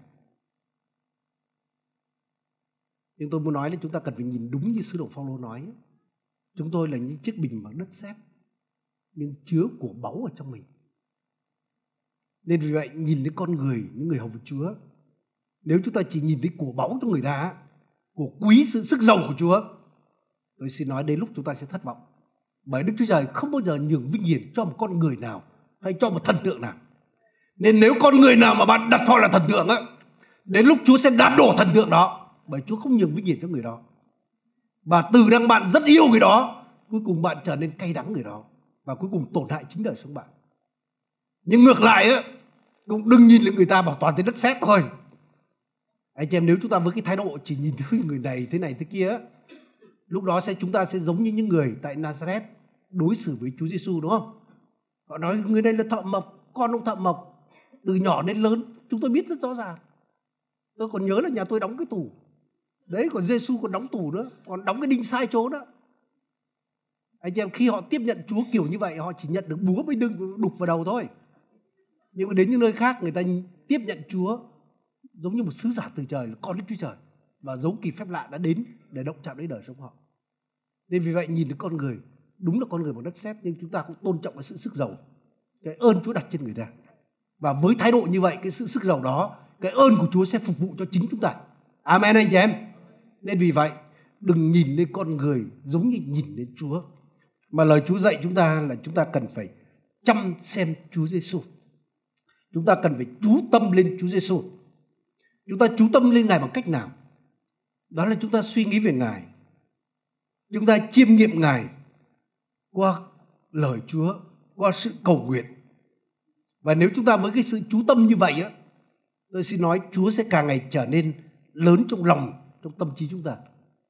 Nhưng tôi muốn nói là chúng ta cần phải nhìn đúng như sứ đồ Phaolô nói. Chúng tôi là những chiếc bình bằng đất sét nhưng chứa của báu ở trong mình. Nên vì vậy, nhìn đến con người, những người hầu việc Chúa, nếu chúng ta chỉ nhìn thấy của báu trong người ta, của quý sự sức giàu của Chúa tôi xin nói đến lúc chúng ta sẽ thất vọng. Bởi Đức Chúa Trời không bao giờ nhường vinh hiển cho một con người nào hay cho một thần tượng nào. Nên nếu con người nào mà bạn đặt họ là thần tượng á, đến lúc Chúa sẽ đá đổ thần tượng đó, bởi Chúa không nhường vinh hiển cho người đó. Và từ đang bạn rất yêu người đó, cuối cùng bạn trở nên cay đắng người đó và cuối cùng tổn hại chính đời sống bạn. Nhưng ngược lại á, cũng đừng nhìn lại người ta bảo toàn thế đất sét thôi. Anh chị em, nếu chúng ta với cái thái độ chỉ nhìn thấy người này, thế này, thế kia á lúc đó sẽ chúng ta sẽ giống như những người tại Nazareth đối xử với Chúa Giêsu đúng không? Họ nói người này là thợ mộc, con ông thợ mộc từ nhỏ đến lớn chúng tôi biết rất rõ ràng. Tôi còn nhớ là nhà tôi đóng cái tủ. Đấy còn Giêsu còn đóng tủ nữa, còn đóng cái đinh sai chỗ đó. Anh chị em khi họ tiếp nhận Chúa kiểu như vậy họ chỉ nhận được búa với đừng đục vào đầu thôi. Nhưng mà đến những nơi khác người ta tiếp nhận Chúa giống như một sứ giả từ trời là con Đức Chúa Trời và dấu kỳ phép lạ đã đến để động chạm đến đời sống họ. Nên vì vậy nhìn được con người, đúng là con người bằng đất sét, nhưng chúng ta cũng tôn trọng cái sự sức giàu, cái ơn Chúa đặt trên người ta. Và với thái độ như vậy, cái sự sức giàu đó, cái ơn của Chúa sẽ phục vụ cho chính chúng ta. Amen anh chị em. Nên vì vậy, đừng nhìn lên con người giống như nhìn lên Chúa, mà lời Chúa dạy chúng ta là chúng ta cần phải chăm xem Chúa Giêsu chúng ta cần phải chú tâm lên Chúa Giêsu chúng ta chú tâm lên Ngài bằng cách nào? Đó là chúng ta suy nghĩ về Ngài chúng ta chiêm nghiệm Ngài qua lời Chúa, qua sự cầu nguyện. Và nếu chúng ta với cái sự chú tâm như vậy á, tôi xin nói Chúa sẽ càng ngày trở nên lớn trong lòng, trong tâm trí chúng ta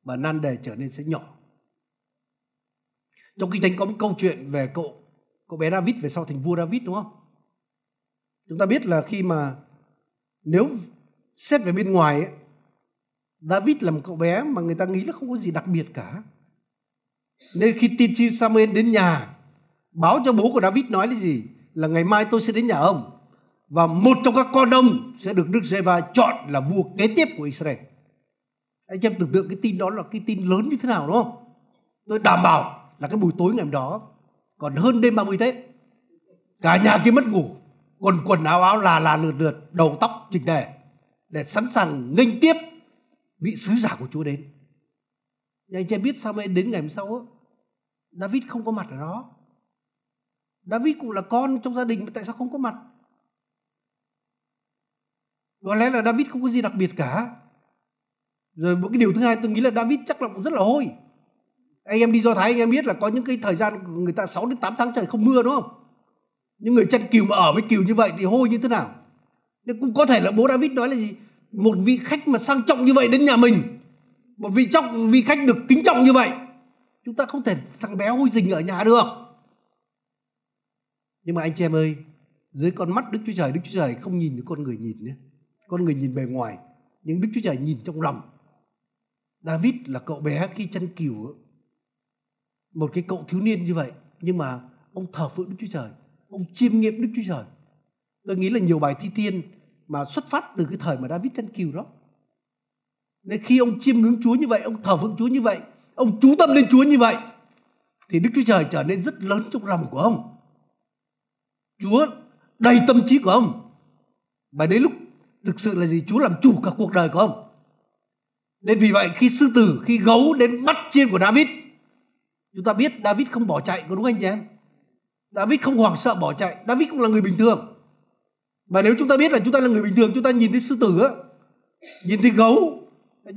và nan đề trở nên sẽ nhỏ. Trong kinh thánh có một câu chuyện về cậu cậu bé David về sau thành vua David đúng không? Chúng ta biết là khi mà nếu xét về bên ngoài ấy, David là một cậu bé mà người ta nghĩ là không có gì đặc biệt cả nên khi tiên tri Samuel đến nhà báo cho bố của David nói là gì? Là ngày mai tôi sẽ đến nhà ông và một trong các con ông sẽ được Đức Giê-va chọn là vua kế tiếp của Israel. Anh em tưởng tượng cái tin đó là cái tin lớn như thế nào đúng không? Tôi đảm bảo là cái buổi tối ngày hôm đó còn hơn đêm 30 Tết. Cả nhà kia mất ngủ, quần quần áo áo là là lượt lượt, đầu tóc chỉnh tề để sẵn sàng nghênh tiếp vị sứ giả của Chúa đến. Nhưng anh chị biết sao mới đến ngày hôm sau á, David không có mặt ở đó. David cũng là con trong gia đình mà tại sao không có mặt? Có lẽ là David không có gì đặc biệt cả. Rồi một cái điều thứ hai tôi nghĩ là David chắc là cũng rất là hôi. Anh em đi do Thái anh em biết là có những cái thời gian người ta 6 đến 8 tháng trời không mưa đúng không? Những người chân kiều mà ở với kiều như vậy thì hôi như thế nào? Nên cũng có thể là bố David nói là gì? Một vị khách mà sang trọng như vậy đến nhà mình một vị trọng vị khách được kính trọng như vậy, chúng ta không thể thằng bé hôi dình ở nhà được. Nhưng mà anh chị em ơi, dưới con mắt Đức Chúa Trời, Đức Chúa Trời không nhìn như con người nhìn nhé. Con người nhìn bề ngoài, nhưng Đức Chúa Trời nhìn trong lòng. David là cậu bé khi chân cừu, một cái cậu thiếu niên như vậy. Nhưng mà ông thờ phượng Đức Chúa Trời, ông chiêm nghiệm Đức Chúa Trời. Tôi nghĩ là nhiều bài thi thiên mà xuất phát từ cái thời mà David chân cừu đó nên khi ông chiêm ngưỡng Chúa như vậy, ông thờ phượng Chúa như vậy, ông chú tâm lên Chúa như vậy, thì Đức Chúa Trời trở nên rất lớn trong lòng của ông. Chúa đầy tâm trí của ông. Và đến lúc thực sự là gì? Chúa làm chủ cả cuộc đời của ông. Nên vì vậy khi sư tử, khi gấu đến bắt chiên của David, chúng ta biết David không bỏ chạy, có đúng anh chị em? David không hoảng sợ bỏ chạy, David cũng là người bình thường. Và nếu chúng ta biết là chúng ta là người bình thường, chúng ta nhìn thấy sư tử á, nhìn thấy gấu,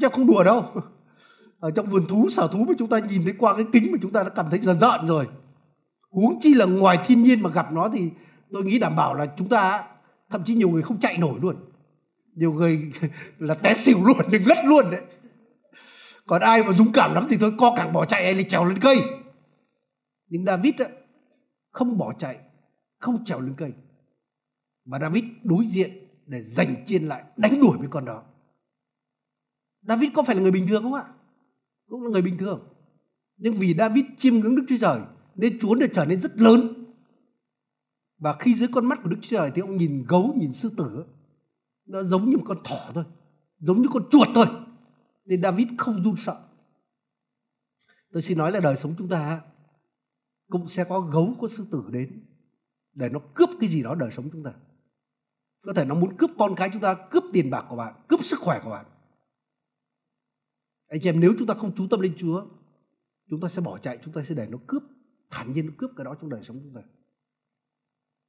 chứ không đùa đâu. Ở trong vườn thú sở thú mà chúng ta nhìn thấy qua cái kính mà chúng ta đã cảm thấy rợn rợn rồi. Huống chi là ngoài thiên nhiên mà gặp nó thì tôi nghĩ đảm bảo là chúng ta thậm chí nhiều người không chạy nổi luôn. Nhiều người là té xỉu luôn đừng ngất luôn đấy. Còn ai mà dũng cảm lắm thì thôi co cẳng bỏ chạy hay là trèo lên cây. Nhưng David á, không bỏ chạy không trèo lên cây. Mà David đối diện để giành chiên lại đánh đuổi với con đó. David có phải là người bình thường không ạ? Cũng là người bình thường. Nhưng vì David chiêm ngưỡng Đức Chúa Trời, nên Chúa đã trở nên rất lớn. Và khi dưới con mắt của Đức Chúa Trời thì ông nhìn gấu, nhìn sư tử. Nó giống như một con thỏ thôi, giống như con chuột thôi. Nên David không run sợ. Tôi xin nói là đời sống chúng ta cũng sẽ có gấu, có sư tử đến để nó cướp cái gì đó đời sống chúng ta. Có thể nó muốn cướp con cái chúng ta, cướp tiền bạc của bạn, cướp sức khỏe của bạn anh chị em nếu chúng ta không chú tâm lên Chúa chúng ta sẽ bỏ chạy chúng ta sẽ để nó cướp thản nhiên nó cướp cái đó trong đời sống chúng ta.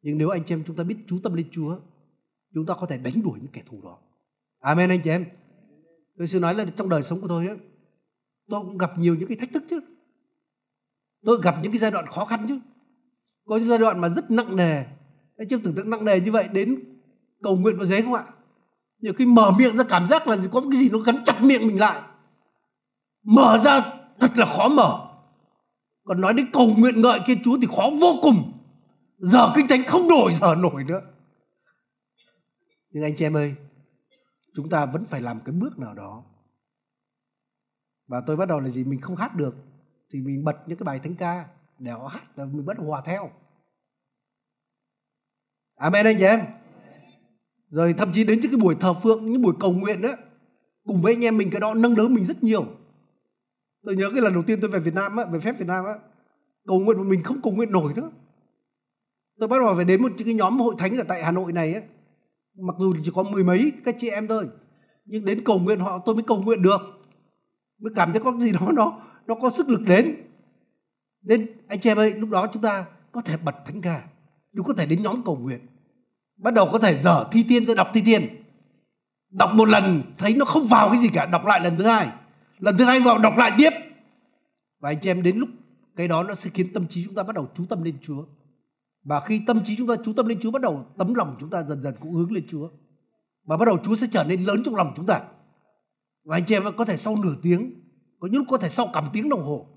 Nhưng nếu anh chị em chúng ta biết chú tâm lên Chúa chúng ta có thể đánh đuổi những kẻ thù đó. Amen anh chị em. Tôi xin nói là trong đời sống của tôi ấy, tôi cũng gặp nhiều những cái thách thức chứ. Tôi gặp những cái giai đoạn khó khăn chứ. Có những giai đoạn mà rất nặng nề. Anh chị tưởng tượng nặng nề như vậy đến cầu nguyện có dễ không ạ? Nhiều khi mở miệng ra cảm giác là có cái gì nó gắn chặt miệng mình lại mở ra, thật là khó mở. Còn nói đến cầu nguyện ngợi Thiên Chúa thì khó vô cùng. Giờ kinh thánh không nổi, giờ nổi nữa. Nhưng anh chị em ơi, chúng ta vẫn phải làm cái bước nào đó. Và tôi bắt đầu là gì? Mình không hát được, thì mình bật những cái bài thánh ca để họ hát và mình bắt hòa theo. Amen anh chị em. Rồi thậm chí đến những cái buổi thờ phượng, những buổi cầu nguyện đó cùng với anh em mình cái đó nâng đỡ mình rất nhiều tôi nhớ cái lần đầu tiên tôi về Việt Nam á, về phép Việt Nam á, cầu nguyện mà mình không cầu nguyện nổi nữa. Tôi bắt đầu phải đến một cái nhóm hội thánh ở tại Hà Nội này á. Mặc dù chỉ có mười mấy các chị em thôi, nhưng đến cầu nguyện họ tôi mới cầu nguyện được. Mới cảm thấy có cái gì đó nó nó có sức lực đến. Nên anh chị em ơi, lúc đó chúng ta có thể bật thánh ca, chúng có thể đến nhóm cầu nguyện. Bắt đầu có thể dở thi tiên ra đọc thi tiên. Đọc một lần, thấy nó không vào cái gì cả, đọc lại lần thứ hai lần thứ hai vào đọc lại tiếp. Và anh chị em đến lúc cái đó nó sẽ khiến tâm trí chúng ta bắt đầu chú tâm lên Chúa. Và khi tâm trí chúng ta chú tâm lên Chúa, bắt đầu tấm lòng chúng ta dần dần cũng hướng lên Chúa. Và bắt đầu Chúa sẽ trở nên lớn trong lòng chúng ta. Và anh chị em có thể sau nửa tiếng, có những lúc có thể sau cả một tiếng đồng hồ,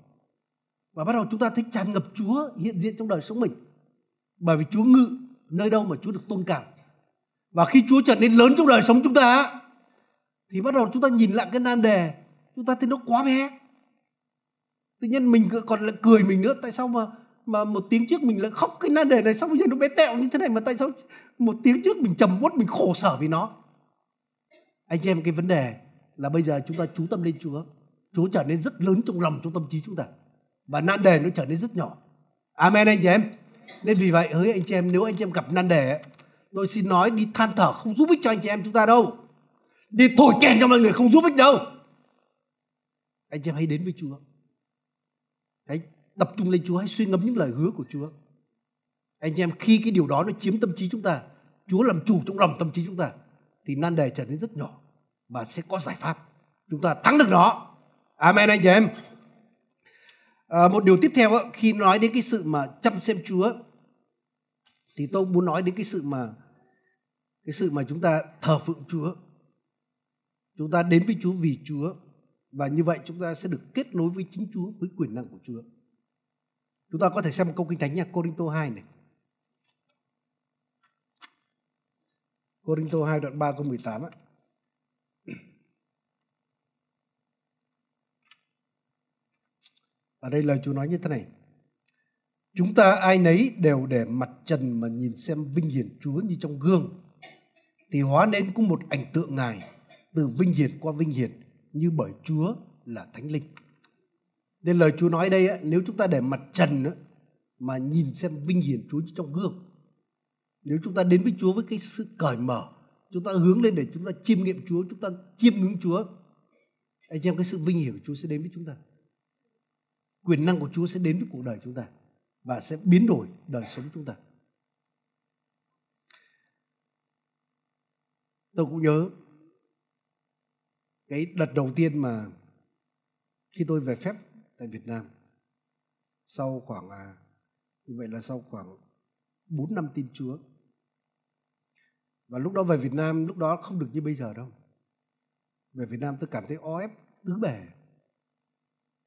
và bắt đầu chúng ta thấy tràn ngập Chúa hiện diện trong đời sống mình. Bởi vì Chúa ngự nơi đâu mà Chúa được tôn cảm và khi Chúa trở nên lớn trong đời sống chúng ta thì bắt đầu chúng ta nhìn lại cái nan đề chúng ta thấy nó quá bé. Tự nhiên mình còn lại cười mình nữa, tại sao mà mà một tiếng trước mình lại khóc cái nan đề này sao bây giờ nó bé tẹo như thế này mà tại sao một tiếng trước mình trầm uất, mình khổ sở vì nó? Anh chị em, cái vấn đề là bây giờ chúng ta chú tâm lên Chúa. Chúa trở nên rất lớn trong lòng, trong tâm trí chúng ta. Và nan đề nó trở nên rất nhỏ. Amen, anh chị em. Nên vì vậy, hỡi anh chị em, nếu anh chị em gặp nan đề tôi xin nói đi than thở không giúp ích cho anh chị em chúng ta đâu. Đi thổi kèn cho mọi người không giúp ích đâu anh chị em hãy đến với Chúa. Hãy tập trung lên Chúa hãy suy ngẫm những lời hứa của Chúa. Anh chị em khi cái điều đó nó chiếm tâm trí chúng ta Chúa làm chủ trong lòng tâm trí chúng ta thì nan đề trở nên rất nhỏ và sẽ có giải pháp. Chúng ta thắng được nó. Amen anh chị em. À, một điều tiếp theo khi nói đến cái sự mà chăm xem Chúa thì tôi muốn nói đến cái sự mà cái sự mà chúng ta thờ phượng Chúa. Chúng ta đến với Chúa vì Chúa và như vậy chúng ta sẽ được kết nối với chính Chúa với quyền năng của Chúa chúng ta có thể xem một câu kinh thánh nha, Corinto 2 này Corinto 2 đoạn 3 câu 18 á. Ở đây lời Chúa nói như thế này. Chúng ta ai nấy đều để mặt trần mà nhìn xem vinh hiển Chúa như trong gương. Thì hóa nên cũng một ảnh tượng Ngài từ vinh hiển qua vinh hiển như bởi Chúa là Thánh Linh. Nên lời Chúa nói đây nếu chúng ta để mặt trần mà nhìn xem vinh hiển Chúa trong gương. Nếu chúng ta đến với Chúa với cái sự cởi mở, chúng ta hướng lên để chúng ta chiêm nghiệm Chúa, chúng ta chiêm ngưỡng Chúa. Anh em cái sự vinh hiển của Chúa sẽ đến với chúng ta quyền năng của Chúa sẽ đến với cuộc đời chúng ta và sẽ biến đổi đời sống chúng ta. Tôi cũng nhớ cái đợt đầu tiên mà khi tôi về phép tại Việt Nam sau khoảng à, như vậy là sau khoảng 4 năm tin Chúa. Và lúc đó về Việt Nam lúc đó không được như bây giờ đâu. Về Việt Nam tôi cảm thấy o ép tứ bề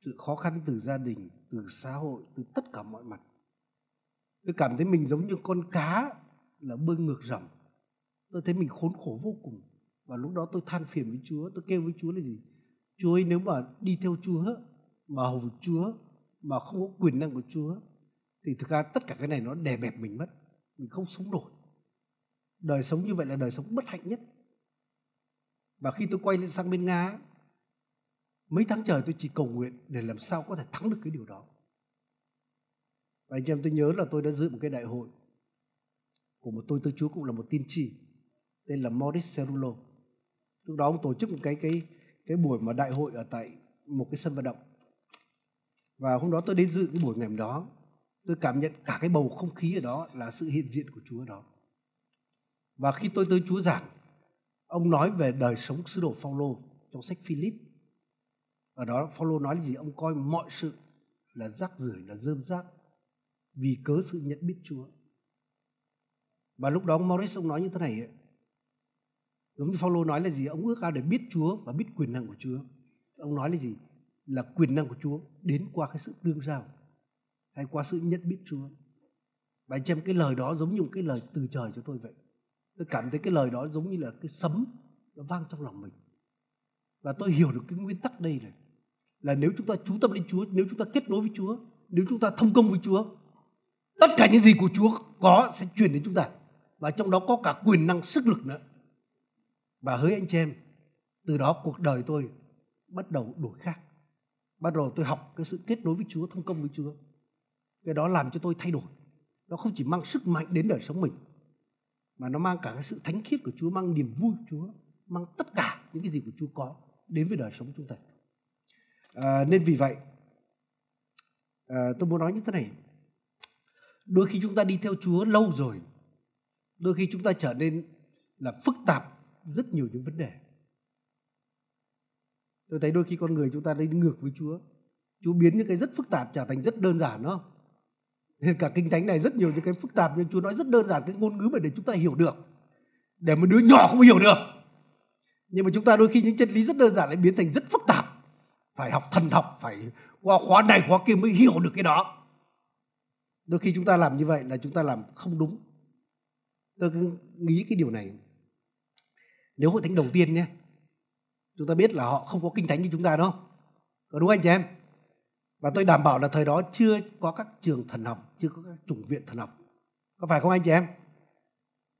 sự khó khăn từ gia đình từ xã hội từ tất cả mọi mặt. Tôi cảm thấy mình giống như con cá là bơi ngược dòng. Tôi thấy mình khốn khổ vô cùng và lúc đó tôi than phiền với Chúa, tôi kêu với Chúa là gì? Chúa ơi, nếu mà đi theo Chúa, mà hầu Chúa, mà không có quyền năng của Chúa, thì thực ra tất cả cái này nó đè bẹp mình mất. Mình không sống nổi. Đời sống như vậy là đời sống bất hạnh nhất. Và khi tôi quay lên sang bên Nga, mấy tháng trời tôi chỉ cầu nguyện để làm sao có thể thắng được cái điều đó. Và anh em tôi nhớ là tôi đã dự một cái đại hội của một tôi tôi chúa cũng là một tiên tri, tên là Maurice Cerulo lúc đó ông tổ chức một cái cái cái buổi mà đại hội ở tại một cái sân vận động. Và hôm đó tôi đến dự cái buổi ngày hôm đó tôi cảm nhận cả cái bầu không khí ở đó là sự hiện diện của Chúa đó. Và khi tôi tới Chúa giảng ông nói về đời sống sứ đồ Phaolô trong sách Philip. Ở đó Phaolô nói là gì? Ông coi mọi sự là rác rưởi là dơm rác vì cớ sự nhận biết Chúa. Và lúc đó ông Maurice ông nói như thế này ấy, giống như Phaolô nói là gì? Ông ước ao để biết Chúa và biết quyền năng của Chúa. Ông nói là gì? Là quyền năng của Chúa đến qua cái sự tương giao, hay qua sự nhận biết Chúa. Và anh em, cái lời đó giống như một cái lời từ trời cho tôi vậy. Tôi cảm thấy cái lời đó giống như là cái sấm nó vang trong lòng mình. Và tôi hiểu được cái nguyên tắc đây này, là nếu chúng ta chú tâm đến Chúa, nếu chúng ta kết nối với Chúa, nếu chúng ta thông công với Chúa, tất cả những gì của Chúa có sẽ truyền đến chúng ta. Và trong đó có cả quyền năng, sức lực nữa và hứa anh chị em từ đó cuộc đời tôi bắt đầu đổi khác. Bắt đầu tôi học cái sự kết nối với Chúa thông công với Chúa. Cái đó làm cho tôi thay đổi. Nó không chỉ mang sức mạnh đến đời sống mình mà nó mang cả cái sự thánh khiết của Chúa mang niềm vui của Chúa mang tất cả những cái gì của Chúa có đến với đời sống chúng ta. À, nên vì vậy à, tôi muốn nói như thế này. Đôi khi chúng ta đi theo Chúa lâu rồi đôi khi chúng ta trở nên là phức tạp rất nhiều những vấn đề. Tôi thấy đôi khi con người chúng ta đi ngược với Chúa Chúa biến những cái rất phức tạp trở thành rất đơn giản đó nên cả kinh thánh này rất nhiều những cái phức tạp, nhưng Chúa nói rất đơn giản cái ngôn ngữ mà để chúng ta hiểu được, để một đứa nhỏ không hiểu được. Nhưng mà chúng ta đôi khi những chân lý rất đơn giản lại biến thành rất phức tạp. Phải học thần học, phải qua khóa này, khóa kia mới hiểu được cái đó. Đôi khi chúng ta làm như vậy là chúng ta làm không đúng. Tôi cứ nghĩ cái điều này nếu hội thánh đầu tiên nhé, chúng ta biết là họ không có kinh thánh như chúng ta đâu. Có đúng anh chị em? Và tôi đảm bảo là thời đó chưa có các trường thần học, chưa có các chủng viện thần học. Có phải không anh chị em?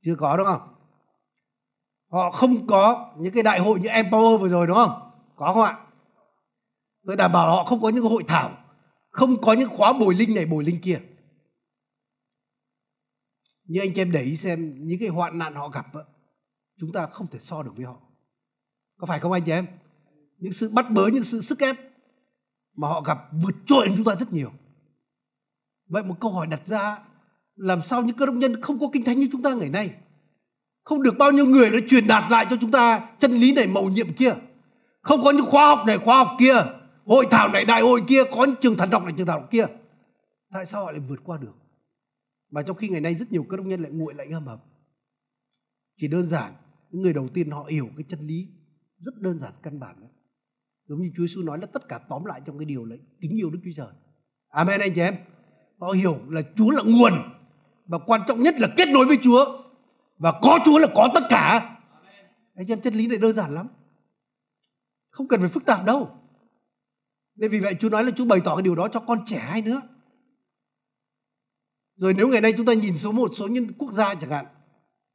Chưa có đúng không? Họ không có những cái đại hội như Empower vừa rồi đúng không? Có không ạ? Tôi đảm bảo họ không có những hội thảo, không có những khóa bồi linh này, bồi linh kia. Như anh chị em để ý xem những cái hoạn nạn họ gặp chúng ta không thể so được với họ. Có phải không anh chị em? Những sự bắt bớ, những sự sức ép mà họ gặp vượt trội hơn chúng ta rất nhiều. Vậy một câu hỏi đặt ra, làm sao những cơ đốc nhân không có kinh thánh như chúng ta ngày nay? Không được bao nhiêu người đã truyền đạt lại cho chúng ta chân lý này, mầu nhiệm kia. Không có những khóa học này, khóa học kia. Hội thảo này, đại hội kia, có những trường thần học này, trường thần học kia. Tại sao họ lại vượt qua được? Mà trong khi ngày nay rất nhiều cơ đốc nhân lại nguội, lại hâm hầm. Chỉ đơn giản những người đầu tiên họ hiểu cái chân lý rất đơn giản căn bản đó. giống như Chúa Giêsu nói là tất cả tóm lại trong cái điều là kính yêu Đức Chúa Trời. Amen anh chị em. Họ hiểu là Chúa là nguồn và quan trọng nhất là kết nối với Chúa và có Chúa là có tất cả. Anh chị em chân lý này đơn giản lắm. Không cần phải phức tạp đâu. Nên vì vậy Chúa nói là Chúa bày tỏ cái điều đó cho con trẻ hay nữa rồi nếu ngày nay chúng ta nhìn số một số những quốc gia chẳng hạn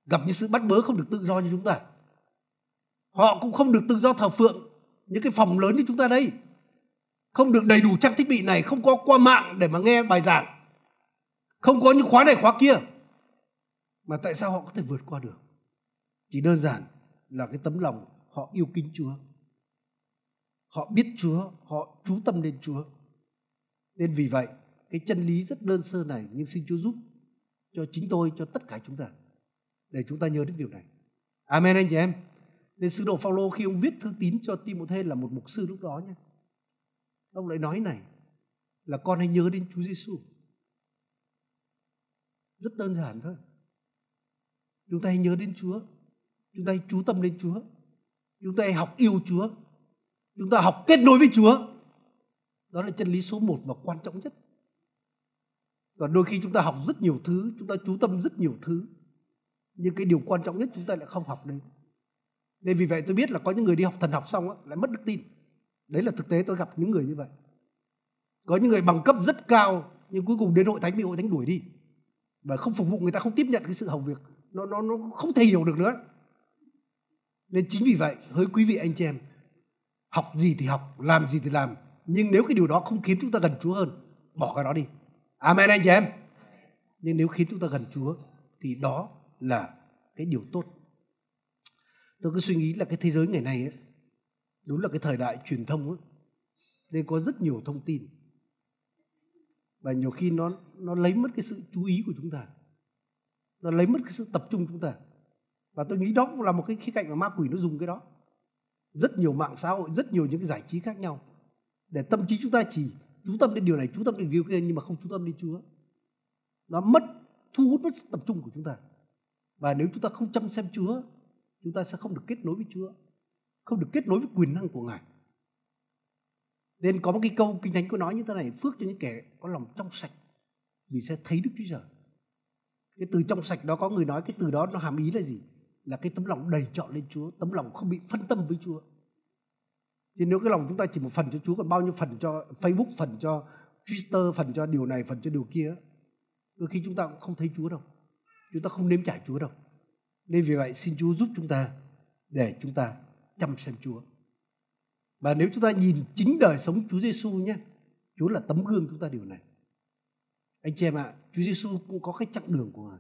gặp những sự bắt bớ không được tự do như chúng ta. Họ cũng không được tự do thờ phượng những cái phòng lớn như chúng ta đây. Không được đầy đủ trang thiết bị này, không có qua mạng để mà nghe bài giảng. Không có những khóa này, khóa kia. Mà tại sao họ có thể vượt qua được? Chỉ đơn giản là cái tấm lòng họ yêu kính chúa. Họ biết chúa, họ chú tâm đến chúa. Nên vì vậy, cái chân lý rất đơn sơ này nhưng xin chúa giúp cho chính tôi, cho tất cả chúng ta để chúng ta nhớ đến điều này. Amen anh chị em. Nên sứ đồ Phaolô khi ông viết thư tín cho Timôthê là một mục sư lúc đó nhé. Ông lại nói này, là con hãy nhớ đến Chúa Giêsu rất đơn giản thôi. Chúng ta hãy nhớ đến Chúa. Chúng ta hãy chú tâm đến Chúa. Chúng ta hãy học yêu Chúa. Chúng ta học kết nối với Chúa. Đó là chân lý số một và quan trọng nhất. Còn đôi khi chúng ta học rất nhiều thứ, chúng ta chú tâm rất nhiều thứ nhưng cái điều quan trọng nhất chúng ta lại không học đến. Nên vì vậy tôi biết là có những người đi học thần học xong á, lại mất đức tin. Đấy là thực tế tôi gặp những người như vậy. Có những người bằng cấp rất cao nhưng cuối cùng đến hội thánh bị hội thánh đuổi đi. Và không phục vụ người ta không tiếp nhận cái sự hầu việc. Nó nó nó không thể hiểu được nữa. Nên chính vì vậy hỡi quý vị anh chị em học gì thì học làm gì thì làm. Nhưng nếu cái điều đó không khiến chúng ta gần Chúa hơn bỏ cái đó đi. Amen anh chị em. Nhưng nếu khiến chúng ta gần Chúa thì đó là cái điều tốt. Tôi cứ suy nghĩ là cái thế giới ngày nay ấy, đúng là cái thời đại truyền thông ấy, nên có rất nhiều thông tin. Và nhiều khi nó nó lấy mất cái sự chú ý của chúng ta. Nó lấy mất cái sự tập trung chúng ta. Và tôi nghĩ đó cũng là một cái khía cạnh mà ma quỷ nó dùng cái đó. Rất nhiều mạng xã hội rất nhiều những cái giải trí khác nhau. Để tâm trí chúng ta chỉ chú tâm đến điều này chú tâm đến điều kia nhưng mà không chú tâm đến Chúa. Nó mất thu hút mất sự tập trung của chúng ta và nếu chúng ta không chăm xem Chúa, chúng ta sẽ không được kết nối với Chúa, không được kết nối với quyền năng của Ngài. Nên có một cái câu kinh thánh có nói như thế này, phước cho những kẻ có lòng trong sạch, vì sẽ thấy Đức Chúa Trời. Cái từ trong sạch đó, có người nói cái từ đó nó hàm ý là gì? Là cái tấm lòng đầy trọn lên Chúa, tấm lòng không bị phân tâm với Chúa. Thì nếu cái lòng chúng ta chỉ một phần cho Chúa, còn bao nhiêu phần cho Facebook, phần cho Twitter, phần cho điều này, phần cho điều kia, đôi khi chúng ta cũng không thấy Chúa đâu chúng ta không nếm trải Chúa đâu. Nên vì vậy, xin Chúa giúp chúng ta để chúng ta chăm xem Chúa. Và nếu chúng ta nhìn chính đời sống Chúa Giêsu nhé, Chúa là tấm gương chúng ta điều này. Anh chị em ạ, Chúa Giêsu cũng có cái chặng đường của ngài.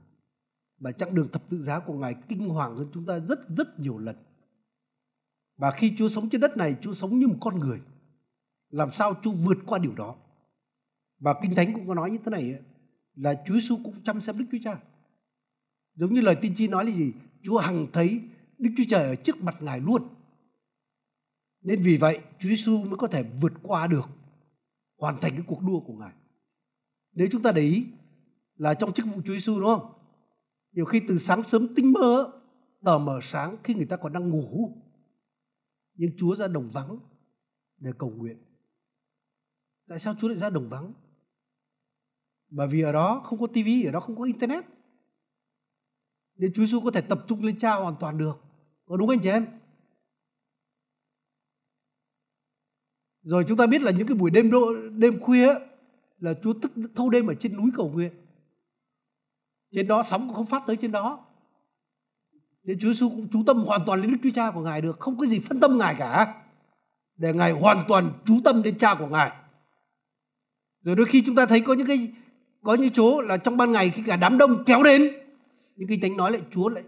Và chặng đường thập tự giá của ngài kinh hoàng hơn chúng ta rất rất nhiều lần. Và khi Chúa sống trên đất này, Chúa sống như một con người. Làm sao Chúa vượt qua điều đó? Và kinh thánh cũng có nói như thế này là Chúa Giêsu cũng chăm sóc Đức Chúa Cha giống như lời tiên tri nói là gì? Chúa hằng thấy Đức Chúa Trời ở trước mặt ngài luôn. Nên vì vậy, Chúa Giêsu mới có thể vượt qua được, hoàn thành cái cuộc đua của ngài. Nếu chúng ta để ý là trong chức vụ Chúa Giêsu đúng không? Nhiều khi từ sáng sớm tinh mơ tờ mờ sáng khi người ta còn đang ngủ. Nhưng Chúa ra đồng vắng để cầu nguyện. Tại sao Chúa lại ra đồng vắng? Bởi vì ở đó không có tivi ở đó không có internet để Chúa Giêsu có thể tập trung lên Cha hoàn toàn được. Có đúng anh chị em? Rồi chúng ta biết là những cái buổi đêm đêm khuya là Chúa thức, thâu đêm ở trên núi cầu nguyện. Trên đó, sóng cũng không phát tới trên đó. Nên Chúa Giêsu cũng chú tâm hoàn toàn lên Đức Chúa Cha của Ngài được. Không có gì phân tâm Ngài cả. Để Ngài hoàn toàn chú tâm đến Cha của Ngài. Rồi đôi khi chúng ta thấy có những cái, có những chỗ là trong ban ngày khi cả đám đông kéo đến nhưng kinh thánh nói lại Chúa lại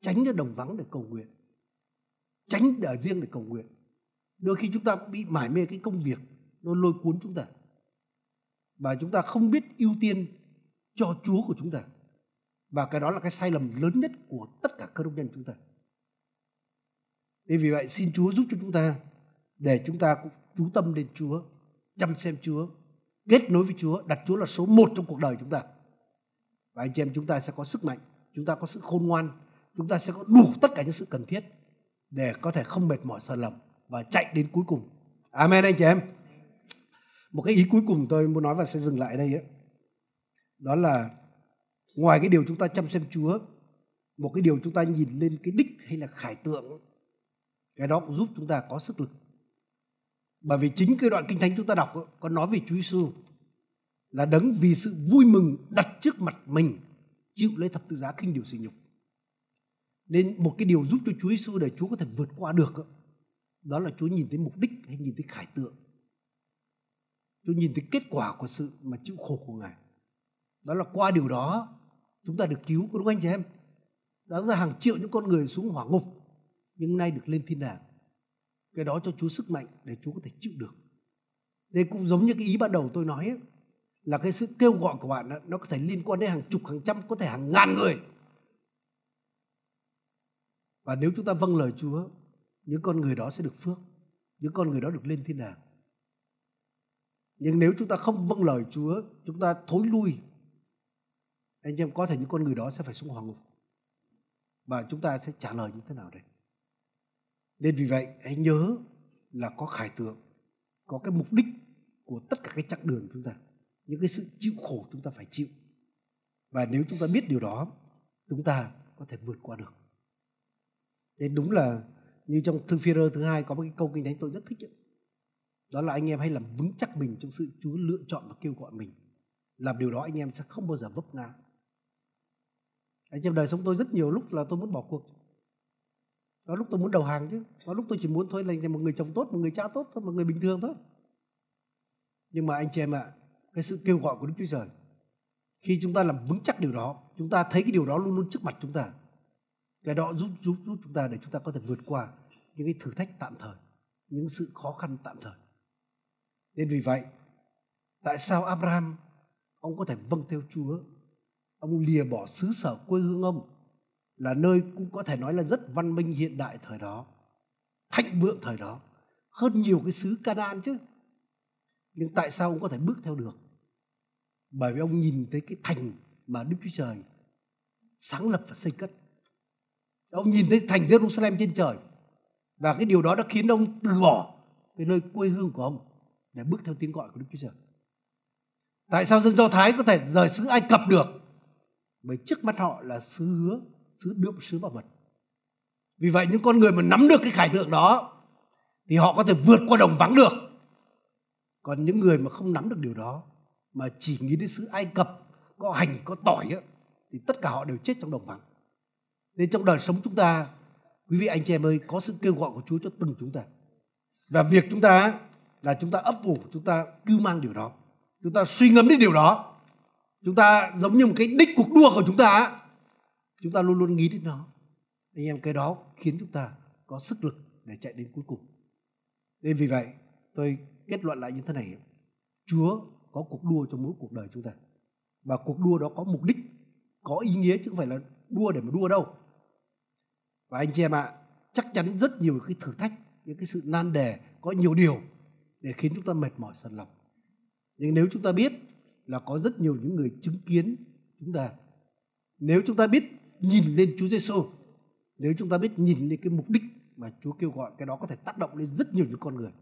tránh ra đồng vắng để cầu nguyện. Tránh ở riêng để cầu nguyện. Đôi khi chúng ta cũng bị mải mê cái công việc nó lôi cuốn chúng ta. Và chúng ta không biết ưu tiên cho Chúa của chúng ta. Và cái đó là cái sai lầm lớn nhất của tất cả cơ đốc nhân chúng ta. Nên vì vậy xin Chúa giúp cho chúng ta, để chúng ta cũng chú tâm đến Chúa, chăm xem Chúa, kết nối với Chúa, đặt Chúa là số một trong cuộc đời chúng ta. Và anh chị em chúng ta sẽ có sức mạnh chúng ta có sự khôn ngoan, chúng ta sẽ có đủ tất cả những sự cần thiết để có thể không mệt mỏi sờn lầm và chạy đến cuối cùng. Amen, anh chị em. Một cái ý cuối cùng tôi muốn nói và sẽ dừng lại đây ấy. đó là ngoài cái điều chúng ta chăm xem Chúa, một cái điều chúng ta nhìn lên cái đích hay là khải tượng cái đó cũng giúp chúng ta có sức lực. Bởi vì chính cái đoạn kinh thánh chúng ta đọc có nói về Chúa Giêsu là đấng vì sự vui mừng đặt trước mặt mình chịu lấy thập tự giá khinh điều sỉ nhục. Nên một cái điều giúp cho Chúa Giêsu để Chúa có thể vượt qua được đó là Chúa nhìn thấy mục đích hay nhìn thấy khải tượng. Chúa nhìn thấy kết quả của sự mà chịu khổ của Ngài. Đó là qua điều đó chúng ta được cứu đúng đúng anh chị em? Đáng ra hàng triệu những con người xuống hỏa ngục nhưng nay được lên thiên đàng. Cái đó cho Chúa sức mạnh để Chúa có thể chịu được. Đây cũng giống như cái ý ban đầu tôi nói ấy, là cái sự kêu gọi của bạn nó có thể liên quan đến hàng chục, hàng trăm, có thể hàng ngàn người. Và nếu chúng ta vâng lời Chúa, những con người đó sẽ được phước, những con người đó được lên thiên đàng. Nhưng nếu chúng ta không vâng lời Chúa, chúng ta thối lui, anh em, có thể những con người đó sẽ phải xuống hỏa ngục. Và chúng ta sẽ trả lời như thế nào đây? Nên vì vậy, hãy nhớ là có khải tượng, có cái mục đích của tất cả cái chặng đường chúng ta những cái sự chịu khổ chúng ta phải chịu. Và nếu chúng ta biết điều đó, chúng ta có thể vượt qua được. Nên đúng là như trong thư phi thứ hai có một cái câu kinh thánh tôi rất thích ấy. đó là anh em hãy làm vững chắc mình trong sự Chúa lựa chọn và kêu gọi mình. Làm điều đó anh em sẽ không bao giờ vấp ngã. Anh em, đời sống tôi rất nhiều lúc là tôi muốn bỏ cuộc. Có lúc tôi muốn đầu hàng chứ. Có lúc tôi chỉ muốn thôi, là một người chồng tốt, một người cha tốt thôi, một người bình thường thôi. Nhưng mà anh chị em ạ cái sự kêu gọi của đức chúa trời. Khi chúng ta làm vững chắc điều đó, chúng ta thấy cái điều đó luôn luôn trước mặt chúng ta. Cái đó giúp giúp giúp chúng ta để chúng ta có thể vượt qua những cái thử thách tạm thời, những sự khó khăn tạm thời. Nên vì vậy, tại sao Abraham, ông có thể vâng theo Chúa? Ông lìa bỏ xứ sở quê hương ông là nơi cũng có thể nói là rất văn minh hiện đại thời đó, thịnh vượng thời đó, hơn nhiều cái xứ Canaan chứ. Nhưng tại sao ông có thể bước theo được? Bởi vì ông nhìn thấy cái thành mà Đức Chúa Trời sáng lập và xây cất. Ông nhìn thấy thành Jerusalem trên trời. Và cái điều đó đã khiến ông từ bỏ cái nơi quê hương của ông để bước theo tiếng gọi của Đức Chúa Trời. Tại sao dân Do Thái có thể rời xứ Ai Cập được? Bởi trước mắt họ là xứ hứa, xứ đượm, xứ bảo mật. Vì vậy những con người mà nắm được cái khải tượng đó thì họ có thể vượt qua đồng vắng được. Còn những người mà không nắm được điều đó mà chỉ nghĩ đến xứ Ai Cập có hành có tỏi á, thì tất cả họ đều chết trong đồng vắng. Nên trong đời sống chúng ta quý vị anh chị em ơi có sự kêu gọi của Chúa cho từng chúng ta. Và việc chúng ta là chúng ta ấp ủ chúng ta cưu mang điều đó. Chúng ta suy ngẫm đến điều đó. Chúng ta giống như một cái đích cuộc đua của chúng ta chúng ta luôn luôn nghĩ đến nó. Anh em cái đó khiến chúng ta có sức lực để chạy đến cuối cùng. Nên vì vậy tôi kết luận lại như thế này. Chúa có cuộc đua trong mỗi cuộc đời chúng ta. Và cuộc đua đó có mục đích, có ý nghĩa chứ không phải là đua để mà đua đâu. Và anh chị em ạ, chắc chắn rất nhiều cái thử thách, những cái sự nan đề, có nhiều điều để khiến chúng ta mệt mỏi sần lòng. Nhưng nếu chúng ta biết là có rất nhiều những người chứng kiến chúng ta, nếu chúng ta biết nhìn lên Chúa Giêsu nếu chúng ta biết nhìn lên cái mục đích mà Chúa kêu gọi, cái đó có thể tác động lên rất nhiều những con người.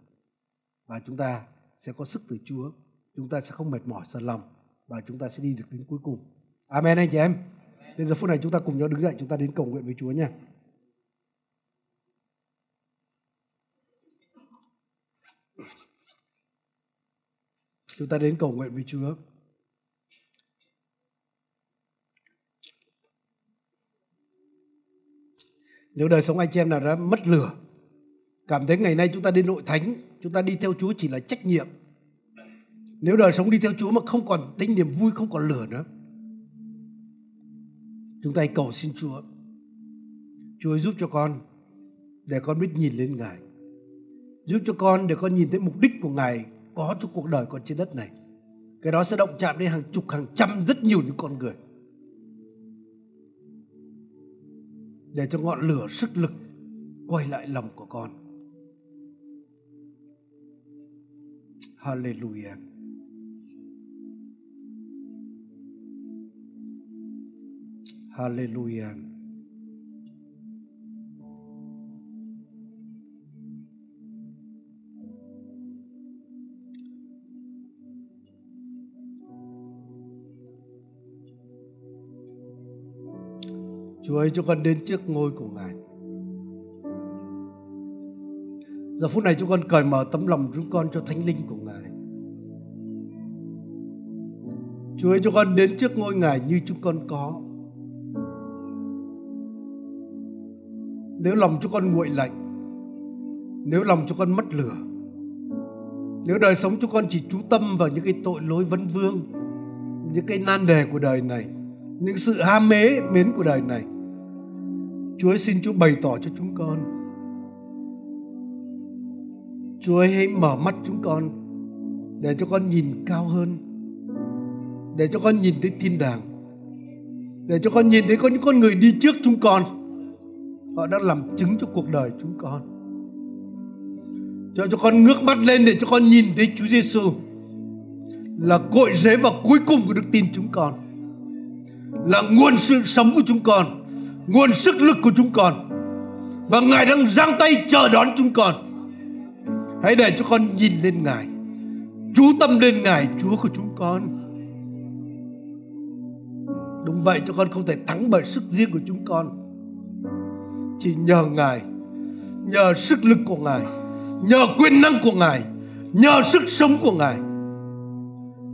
Và chúng ta sẽ có sức từ Chúa chúng ta sẽ không mệt mỏi sờn lòng và chúng ta sẽ đi được đến cuối cùng. Amen anh chị em. Đến giờ phút này chúng ta cùng nhau đứng dậy chúng ta đến cầu nguyện với Chúa nha. Chúng ta đến cầu nguyện với Chúa. Nếu đời sống anh chị em nào đã mất lửa, cảm thấy ngày nay chúng ta đến nội thánh, chúng ta đi theo Chúa chỉ là trách nhiệm. Nếu đời sống đi theo Chúa mà không còn tính niềm vui, không còn lửa nữa, chúng ta hãy cầu xin Chúa. Chúa giúp cho con để con biết nhìn lên Ngài. Giúp cho con để con nhìn thấy mục đích của Ngài có cho cuộc đời con trên đất này. Cái đó sẽ động chạm đến hàng chục, hàng trăm, rất nhiều những con người. để cho ngọn lửa sức lực quay lại lòng của con. Hallelujah. Hallelujah. Chúa ơi cho con đến trước ngôi của Ngài. Giờ phút này chúng con cởi mở tấm lòng chúng con cho thánh linh của Ngài. Chúa ơi cho con đến trước ngôi Ngài như chúng con có. Nếu lòng chúng con nguội lạnh, nếu lòng chúng con mất lửa, nếu đời sống chúng con chỉ chú tâm vào những cái tội lỗi vấn vương, những cái nan đề của đời này, những sự ham mê mến của đời này, Chúa xin Chúa bày tỏ cho chúng con. Chúa ơi hãy mở mắt chúng con để cho con nhìn cao hơn. Để cho con nhìn thấy thiên đàng. Để cho con nhìn thấy có những con người đi trước chúng con. Họ đã làm chứng cho cuộc đời chúng con. Cho cho con ngước mắt lên để cho con nhìn thấy Chúa Giêsu là cội rễ và cuối cùng của đức tin chúng con, là nguồn sự sống của chúng con, nguồn sức lực của chúng con, và ngài đang giang tay chờ đón chúng con. Hãy để cho con nhìn lên ngài, chú tâm lên ngài, chúa của chúng con. Đúng vậy, cho con không thể thắng bởi sức riêng của chúng con chỉ nhờ ngài, nhờ sức lực của ngài, nhờ quyền năng của ngài, nhờ sức sống của ngài.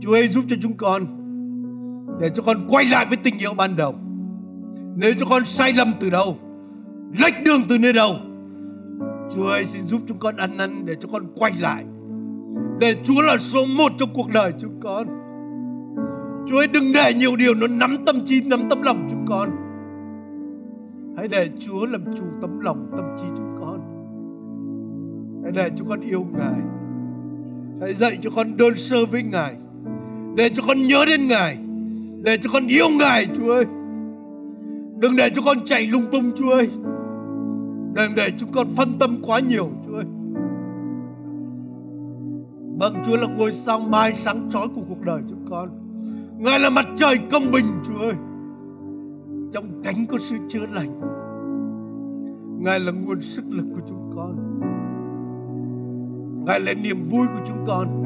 Chúa ơi giúp cho chúng con, để cho con quay lại với tình yêu ban đầu. Nếu cho con sai lầm từ đâu, lệch đường từ nơi đâu, Chúa ơi xin giúp chúng con ăn năn để cho con quay lại. Để Chúa là số một trong cuộc đời chúng con. Chúa ơi đừng để nhiều điều nó nắm tâm trí, nắm tâm lòng chúng con hãy để Chúa làm chủ tấm lòng, tâm trí chúng con. Hãy để chúng con yêu Ngài. Hãy dạy cho con đơn sơ với Ngài. Để cho con nhớ đến Ngài. Để cho con yêu Ngài, Chúa ơi. Đừng để cho con chạy lung tung, Chúa ơi. Đừng để chúng con phân tâm quá nhiều, Chúa ơi. Vâng Chúa là ngôi sao mai sáng chói của cuộc đời chúng con. Ngài là mặt trời công bình, Chúa ơi. Trong cánh có sự chữa lành. Ngài là nguồn sức lực của chúng con. Ngài là niềm vui của chúng con.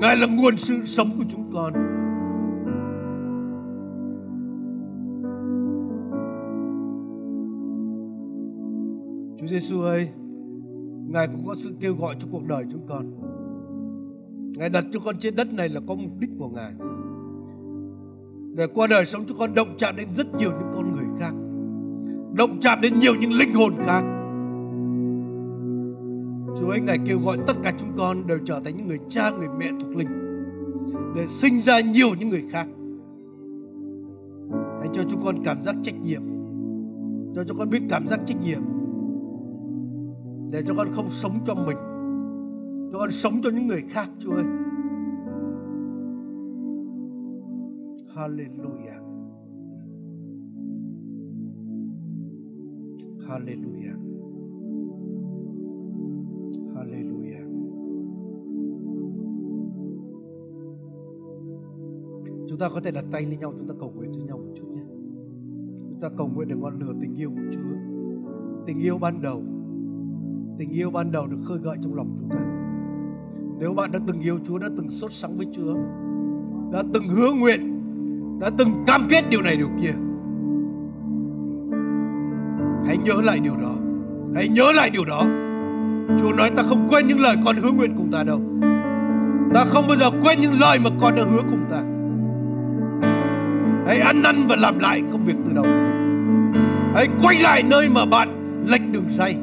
Ngài là nguồn sự sống của chúng con. Chúa Giêsu ơi, Ngài cũng có sự kêu gọi cho cuộc đời chúng con. Ngài đặt cho con trên đất này là có mục đích của Ngài. Để qua đời sống chúng con động chạm đến rất nhiều những con người khác. Động chạm đến nhiều những linh hồn khác. Chúa ơi Ngài kêu gọi tất cả chúng con đều trở thành những người cha, người mẹ thuộc linh. Để sinh ra nhiều những người khác. Hãy cho chúng con cảm giác trách nhiệm. Cho chúng con biết cảm giác trách nhiệm. Để cho con không sống cho mình. Cho con sống cho những người khác Chúa ơi. Hallelujah. Hallelujah. Hallelujah. Chúng ta có thể đặt tay lên nhau Chúng ta cầu nguyện cho nhau một chút nhé. Chúng ta cầu nguyện để ngọn lửa tình yêu của Chúa Tình yêu ban đầu Tình yêu ban đầu được khơi gợi trong lòng chúng ta. Nếu bạn đã từng yêu Chúa, đã từng sốt sắng với Chúa, đã từng hứa nguyện, đã từng cam kết điều này điều kia, hãy nhớ lại điều đó. Hãy nhớ lại điều đó. Chúa nói ta không quên những lời con hứa nguyện cùng ta đâu. Ta không bao giờ quên những lời mà con đã hứa cùng ta. Hãy ăn năn và làm lại công việc từ đầu. Hãy quay lại nơi mà bạn lệch đường say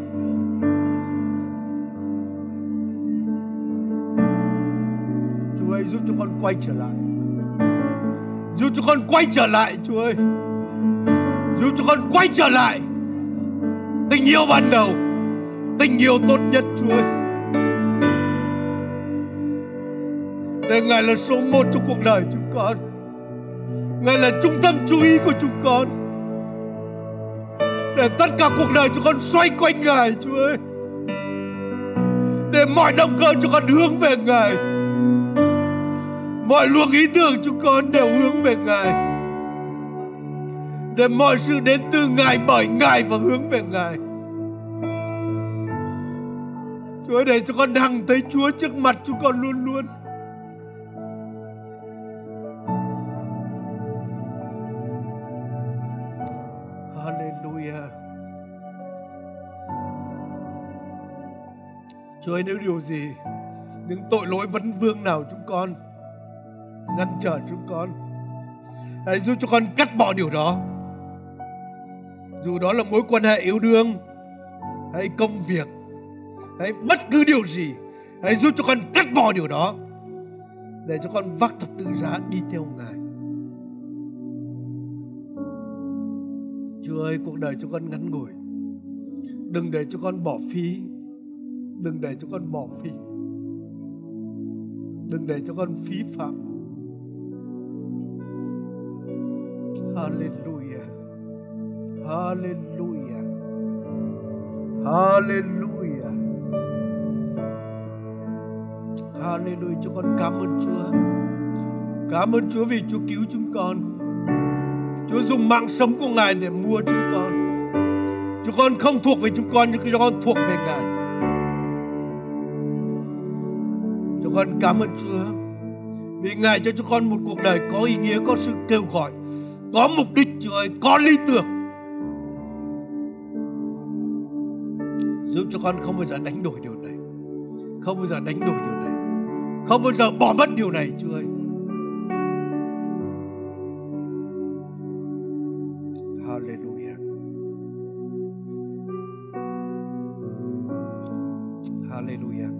giúp cho con quay trở lại giúp cho con quay trở lại, Chúa ơi. Giúp cho con quay trở lại. Tình yêu ban đầu. Tình yêu tốt nhất, Chúa ơi. Để Ngài là số một trong cuộc đời chúng con. Ngài là trung tâm chú ý của chúng con. Để tất cả cuộc đời chúng con xoay quanh Ngài, Chúa ơi. Để mọi động cơ cho con hướng về Ngài mọi luồng ý tưởng chúng con đều hướng về Ngài. Để mọi sự đến từ Ngài, bởi Ngài và hướng về Ngài. Chúa để cho con hằng thấy Chúa trước mặt chúng con luôn luôn. Hallelujah. Chúa ơi, nếu điều gì, những tội lỗi vấn vương nào chúng con ngăn trở chúng con. Hãy giúp cho con cắt bỏ điều đó. Dù đó là mối quan hệ yêu đương, hay công việc, hay bất cứ điều gì, hãy giúp cho con cắt bỏ điều đó, để cho con vác thập tự giá đi theo ngài. Chúa ơi, cuộc đời cho con ngắn ngủi. Đừng để cho con bỏ phí. Đừng để cho con bỏ phí. Đừng để cho con phí phạm. Hallelujah. Hallelujah. Hallelujah. Hallelujah. Chúng con cảm ơn Chúa. Cảm ơn Chúa vì Chúa cứu chúng con. Chúa dùng mạng sống của Ngài để mua chúng con. Chúng con không thuộc về chúng con nhưng chúng con thuộc về Ngài. Chúng con cảm ơn Chúa vì Ngài cho chúng con một cuộc đời có ý nghĩa, có sự kêu gọi, có mục đích Chúa ơi, có lý tưởng. Giúp cho con không bao giờ đánh đổi điều này, không bao giờ đánh đổi điều này, không bao giờ bỏ mất điều này Chúa ơi. Hallelujah. Hallelujah.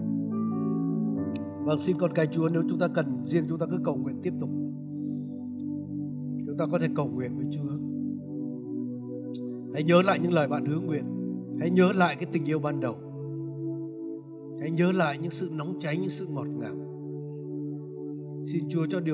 Vâng, xin con cái Chúa nếu chúng ta cần riêng chúng ta cứ cầu nguyện tiếp tục. Ta có thể cầu nguyện với Chúa. Hãy nhớ lại những lời bạn hứa nguyện. Hãy nhớ lại cái tình yêu ban đầu. Hãy nhớ lại những sự nóng cháy, những sự ngọt ngào. Xin Chúa cho điều